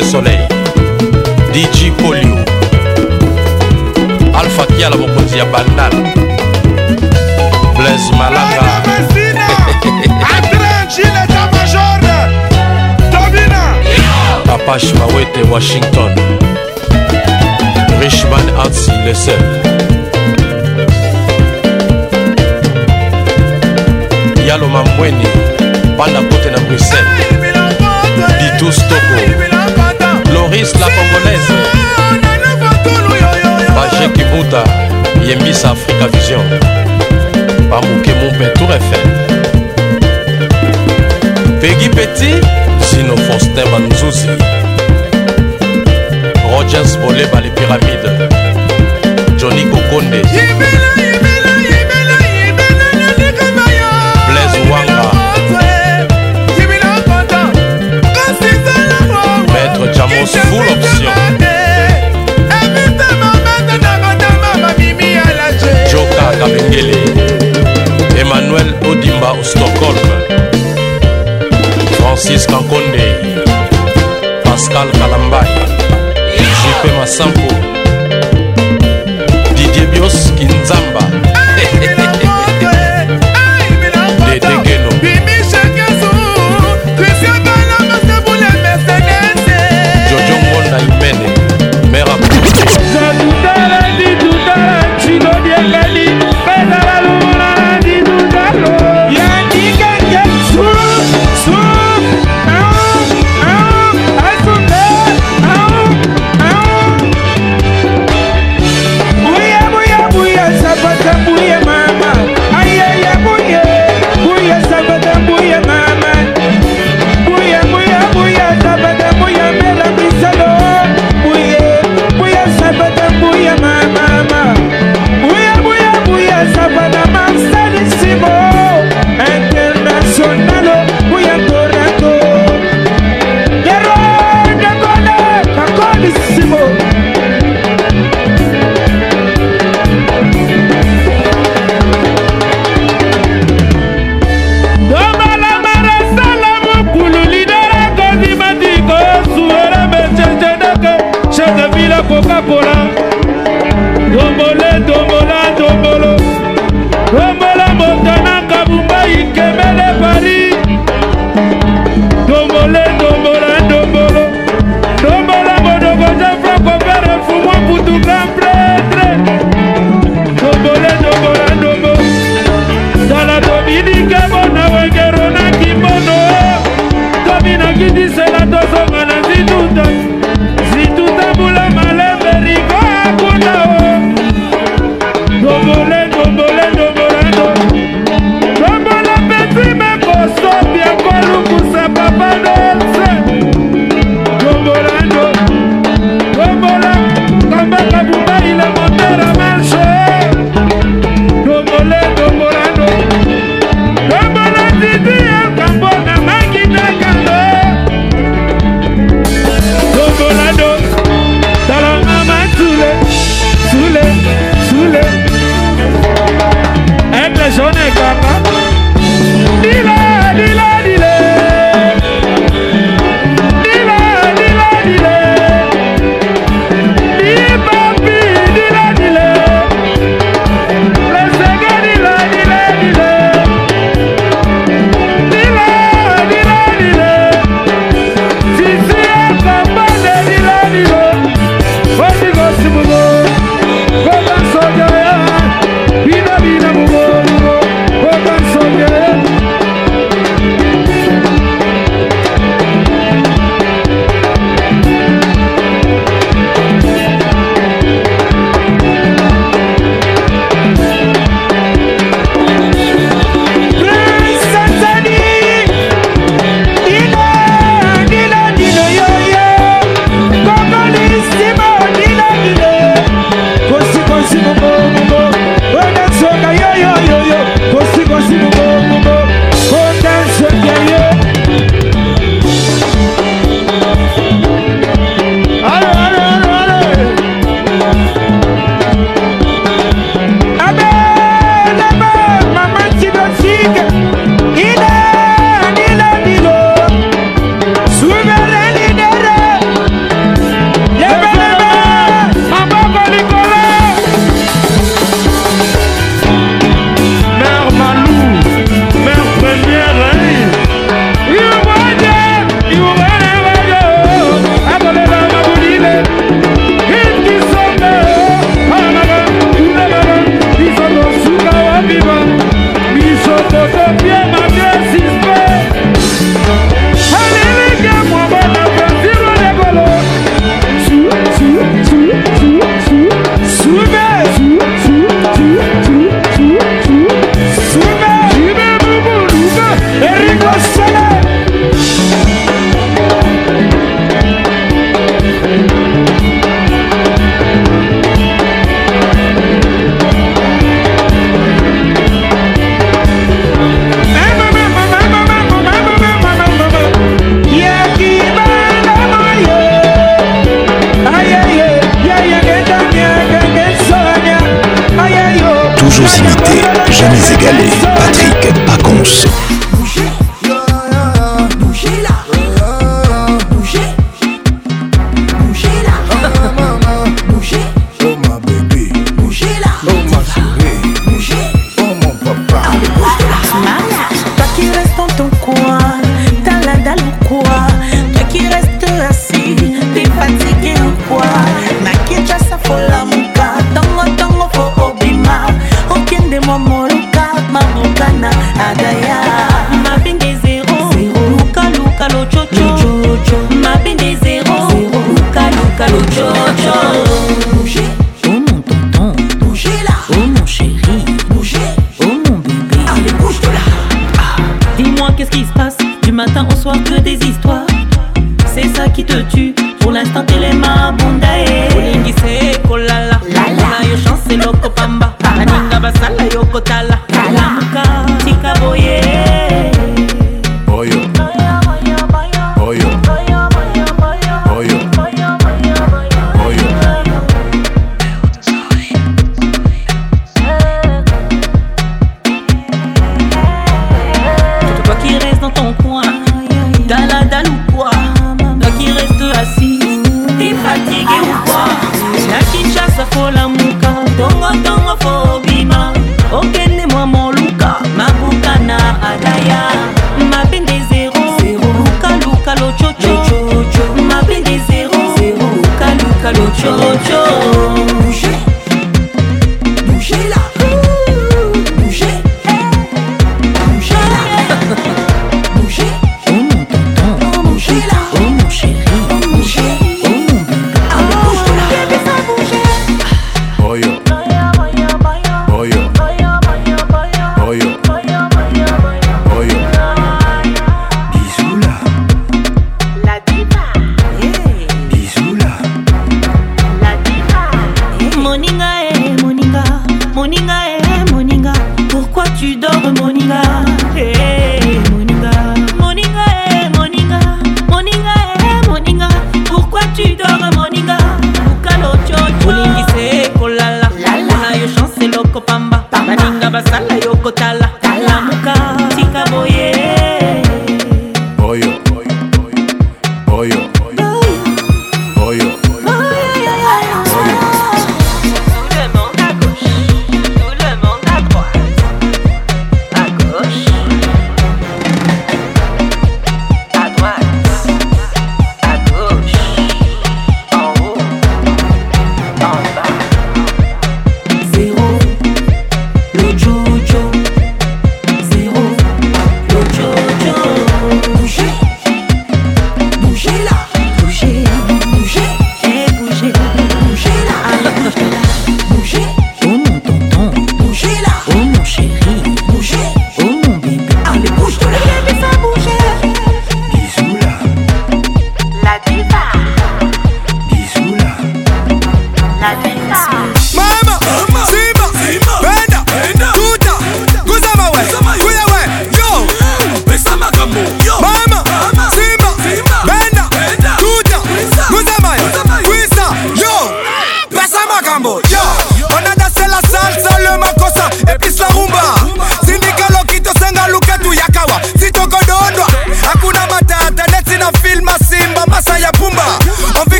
de soleil dj polio alpha kiala mokonzi ya bandala blaise malanga papache mawete washington richman ansi le seul Moussa Africa Vision Pamouke Moumpe Tour FM Peggy Petit Gino Faustin Manzouzi Rogers Boleba Les Pyramides Johnny Kokonde Blaise Wanga Maître Jamos Full francis kakonde pascal kalambai jipe masampo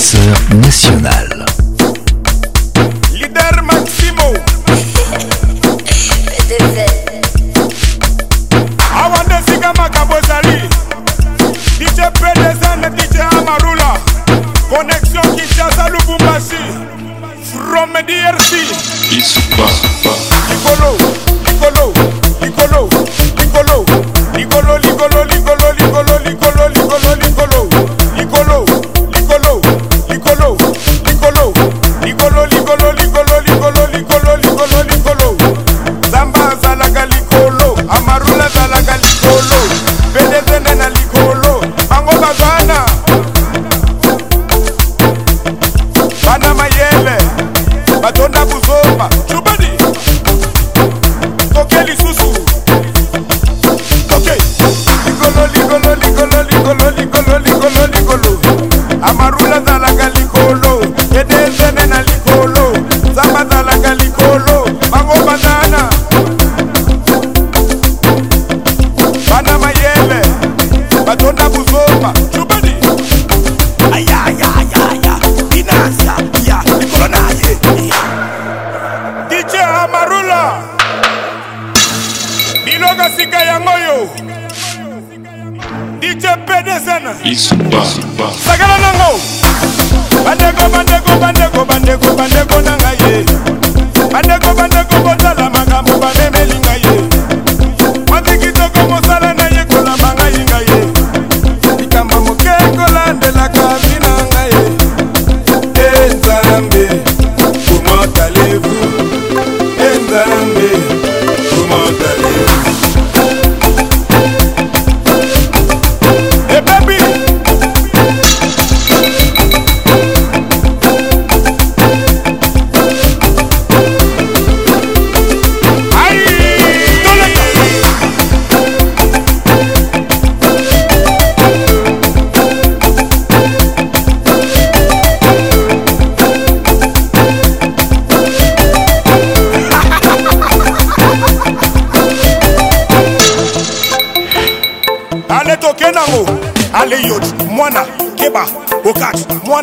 National.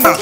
corner.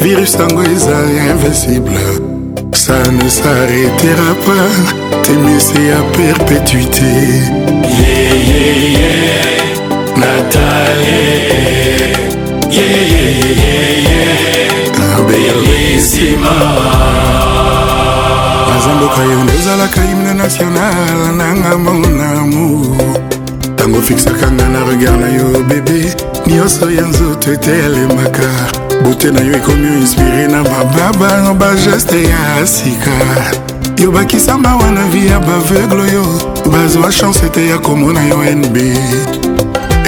virus ntango ezali invincible ça ne s'arrêtera pas te laisser à perpétuité yeah, yeah, yeah. Nathalie yeah, yeah, yeah, yeah. Bellissima. naza mboka yo nde ozalaka himne national nanga monamu ntango ofiksaka nga na regard na yo bebe nyonso ya nzoto etelemaka bote na yo ekomi inspire na bababa bageste ya sika yo bakisamba wana vi ya baveugle oyo bazwa chance ete ya komona yo nb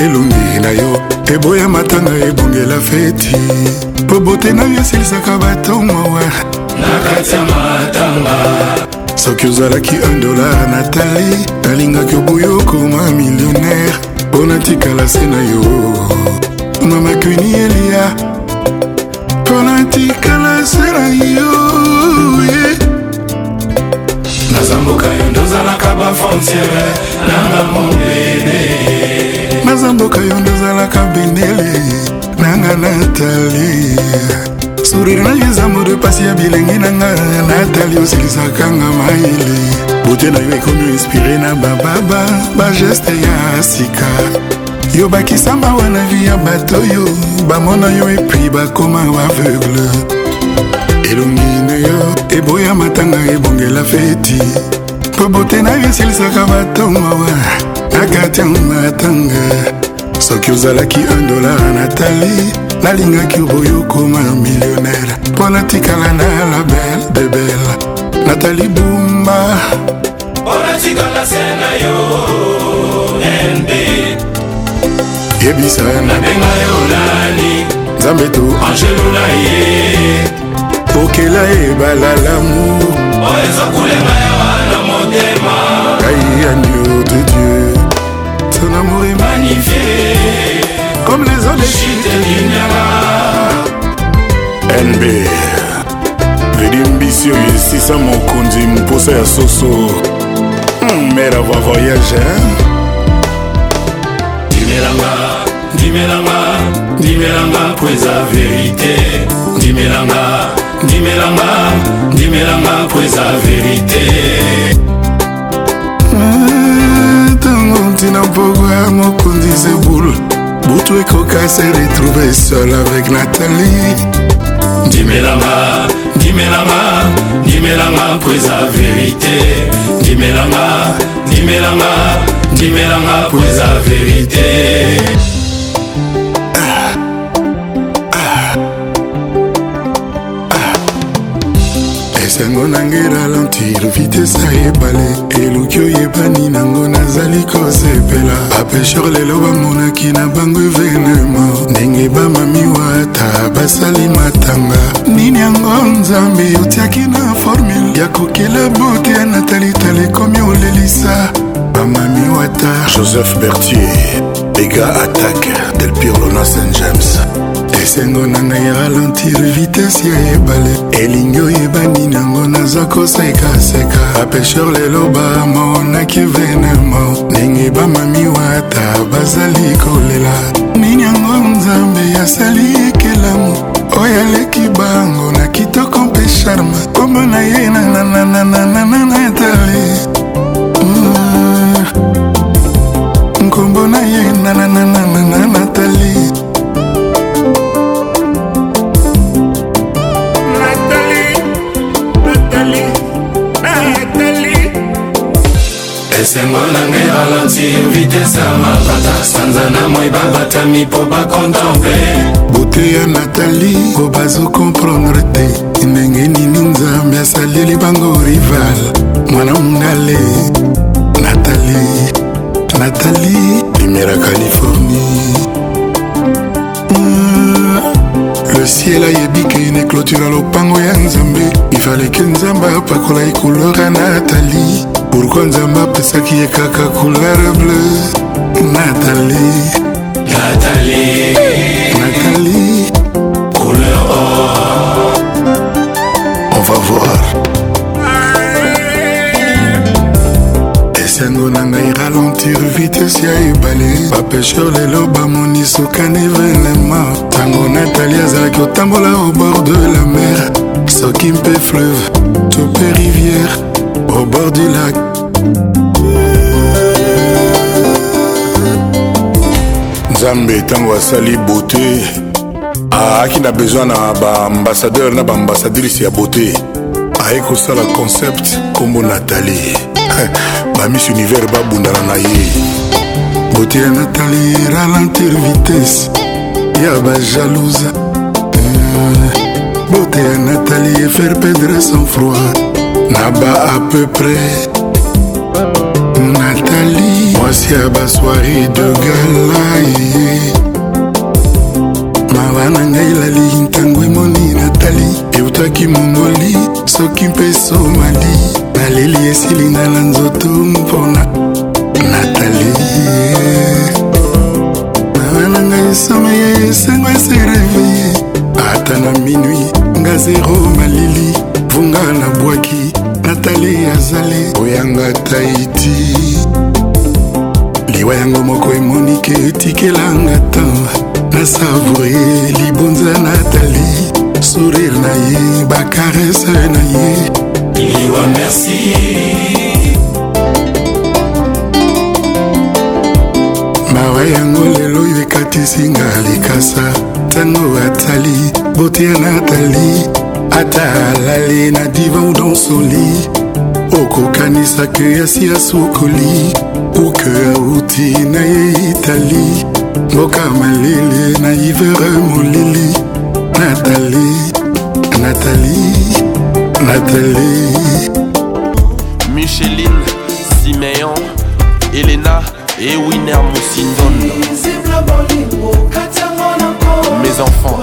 elongi na yo eboya matanga ebongela feti mpo bote na yo esilisaka bato mawa na kati ya matanga soki ozalaki 1 dolar na tai nalingaki obuya okoma millionnaire mpo natikala se na yo mamakuni elia etikala sera yo naza mboka yo ndozalaka bafrontiere nanga mobene naza mboka yo ndozalaka bendele nanga natali sourire na yo eza mode pasi ya bilengi na nga natali osilisaka nga mayele bote na yo ekomi inspire na bababa bageste ya sika yo bakisanga wana vi ya bato oyo bamona yo epui bakoma aveugle elongi na yo eboya matanga ebongela feti mpo bote na yo esilisaka batongowa na kati ya matanga soki ozalaki 1 dolar natali nalingaki oboyo okoma millionnaire mpo natikala na la belle de belle natali bumba mpo natikala se na yo nb yebisa nabenga yolali nzambe to angelula ye pokela ebala lamour oyo oh, ezokulenga yawa na motema ngai anio de dieu ton amour est magnifié comme les oles nb ledimbisi oyo esisa mokonzi mposa ya soso hmm, mère ava voyage hein? ndimelanga ndimelanga po eza verite ndimelanga ndimelanga ndimelanga po eza verite ntango ntina mpoko ya mokonzi zebulu butu ekoka se retrouve sol avec natalie ndimelanga ndimelanga ndimelanga po eza verite ndimelanga ndimelanga ndimelanga po eza verite sango na ngai ralentir vitese ayebale eluki oyebani nango nazali kosepela bapesher lelo bamonaki na bango evenema ndenge bamami wata basali matanga nini yango nzambe otiaki na formule ya kokela bote na talitala ekomi olelisa bamami wata joseph bertier ega attaque del pirlona st james esengo na ngai ralentir vitese ya ebale elingi oyebani nango naza kosekaseka bapesher lelo bamonaki venema ndenge bamami wata bazali kolela nini yango nzambe asali ekelamu oyo aleki bango na kitoko mpe charme kombo na ye nananananananatali nkombo na ye nanananananat sengo nanga ebalansi vitese ya mapata sanza na moi babatami mpo bakontemple bote ya natali po bazokomprendre te ndenge nini nzambe asaleli bango rival mwana mongale natali natali limera californie hmm, le ciel ayebi kene clôtura lopango ya nzambe ifaleke nzambe apakola ekulora natali pourkua nzambe apesaki ye kaka couleur bleu natalie natalie natalie couleur or on va voir esengo na ngai ralentir vitese ya ebale bapesheur lelo bamoni sokan evenema ntango natalie azalaki kotambola au bord de la mer soki mpe fleuve to mpe rivière au bord du lac. nzambe ntango asali beauté aaki na besoin na baambasadeur na baambasadrise ya beauté aye kosala concept nkombo natali bamis univers babundana na ye beauté ya natali ralentir vitesse ya bajalousa eh, beauté ya natali efaire perdre sans froid na ba à peu près nathalie mwasi ya basoiri de galaye mawa na ngai lali ntango emoni natali eutaki mongoli soki mpe somali naleli esilinga na nzoto mpona natali mawa na ngai someye esengo esereveye ata na minui nga zero malili vunga na bwaki natali azali koyanga taiti liwa yango moko emonike etikelanga tan nasavoure libonza natali sourire na ye bakarese na ye liwa merci mawa yango lelo oyo ekatisinga likasa ntango atali botia natali ata alali na divan donsoli okokanisaki yasi asukoli kuke auti na ye itali mboka malele na ivere molili natali natali natali micheline simeon elena et winer mosindon mes enfants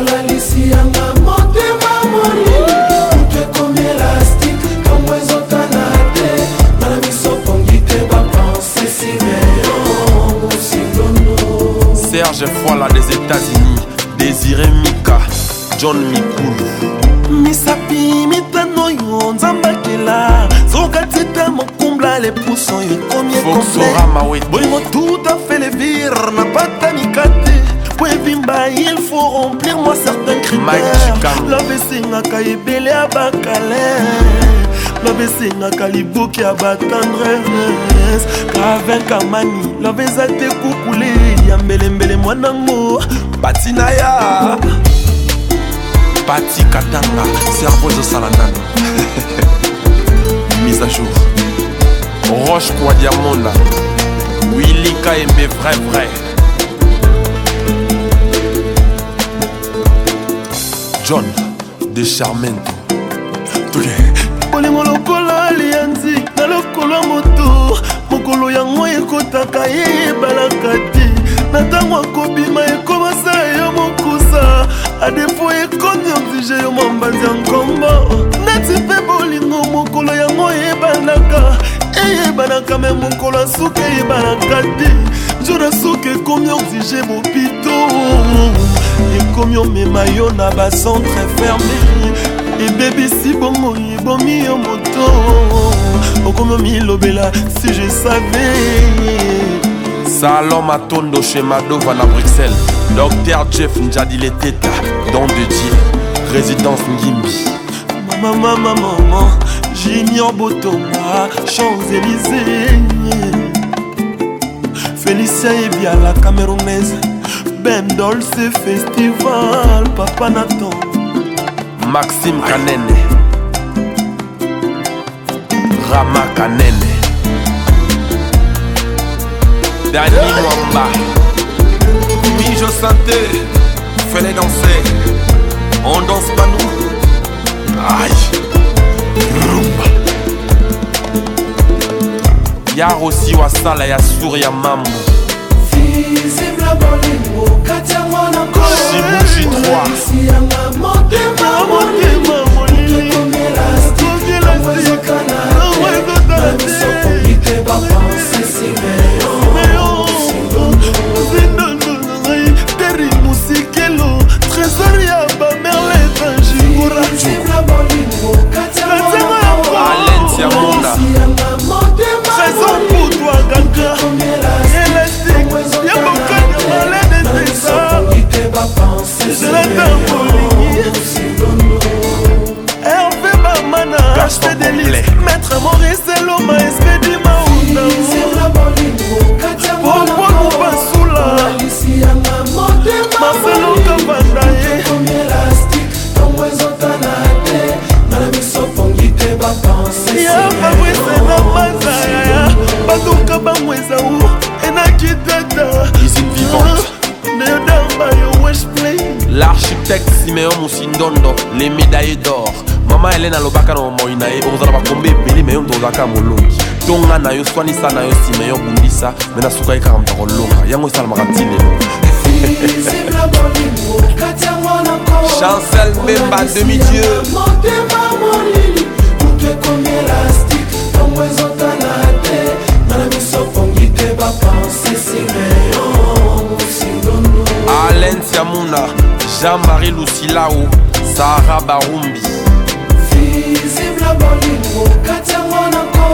Serge Foila des États-Unis, Désiré Mika, John Mikulu. misapi mitano oyo nzambe akela soka tita mokumbla lepusu oyo ekomi ekomplebolingo tout afe levire na pata mikate po ebimba il faut remplir moi certain critère love esengaka ebele ya bakalaire love esengaka liboki ya batendrese kavinkamani love eza te kukule ya mbelembele mwanango pati na ya pati katanga servo ezosala nano mise à jour roche kwa diamonda willy kaembe vrai vrai john de charmento okay. bolingo lokola alianzi na lokolo ya moto mokolo yango ekotaka ye ebalaka te na ntango akobima ekomasa yo mokusa adepo ekomi oblige yo mambanzi ya nkombo neti mpe bolingo mokolo yango eyebanaka eyebanaka me mokolo ya suki eyebanaka te jour ya suki ekomi oblige mopito ekomi omema yo na bacentre ferme ebebisi bongo ye nabomi yo moto okomi milobela si je savais salon matondo chez madova na bruxelles docteur jeff njadile teta don de dieu résidence ngimbi mamamama maman junior botonga champs-élysées félicien ebiala camerounaise ben dolce festival papa nathan maxime kanene ramakanene dani mwamba mijo santé fais-les danser on danse pas nous aïe rumba yaro si wasala ya Katia ya mamu simushi 3 basokomite bapanse simeozindanangai teri musikelo trésor ya bamerle etrangigura trésor kutwagaka elastique ya bokani malene tesa zelata ndele nalobaka na bomoi na ye okozala bakombe ebele me yo moto ozalaka molongi tonga na yo swanisa na yo nsima yo bundisa me nasuka ye kaka moto akolonga yango esalamaka ntilelo chancel mbemba demi dieu alen siamuna jean-marie lucilao sara barumbi kata bolingo kata mwanako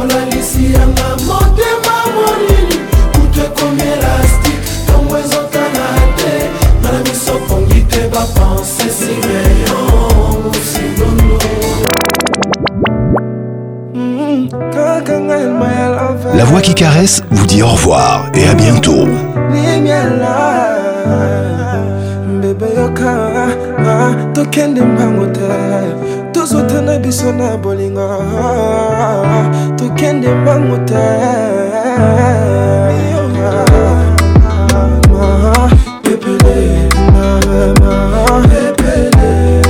olalisi yanga motema molili kutu ekomi elastike ntongo ezotala te ngana miso pongi te bapense simeyo musinono mm-hmm, La voix qui caresse vous dit au revoir et à bientôt. Ah, tokende mbango te tozotana biso na bolingo tokende mbango te pepele mama pepele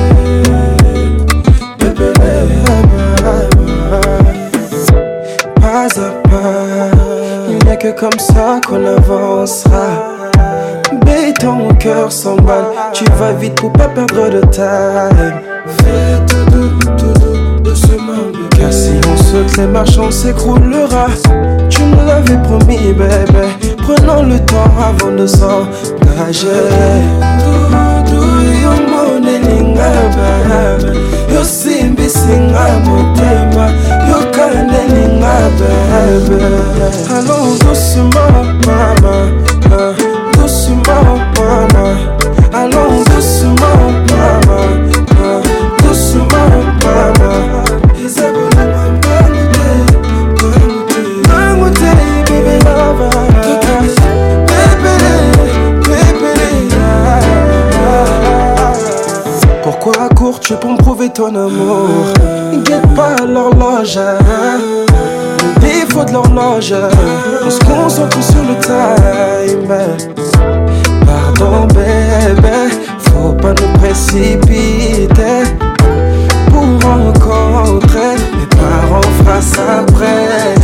que comme ça qu'on avancera. Béton, mon cœur s'emballe. Tu vas vite pour pas perdre de time. Faites de, de, de ce monde Car si on crée ma marchands s'écroulera Tu me l'avais promis, bébé Prenons le temps avant de s'engager allons doucement mama Bon amour. Guette pas l'horloge. il hein. défaut de l'horloge. On se concentre sur le time. Pardon, bébé, faut pas nous précipiter. Pour rencontrer mes parents face après.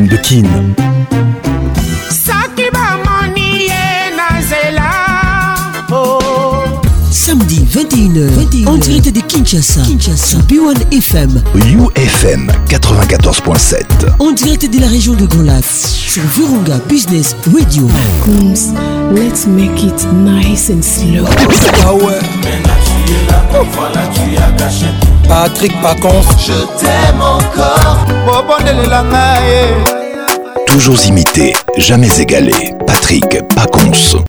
de Kin. Oh. Samedi 21h, 21h, en direct de Kinshasa, Kinshasa, B1 FM, UFM 94.7, On direct de la région de Grand sur Virunga Business Radio. let's make it nice and slow. Ah Patrick Pacons, je t'aime encore. Toujours imité, jamais égalé. Patrick Pacons.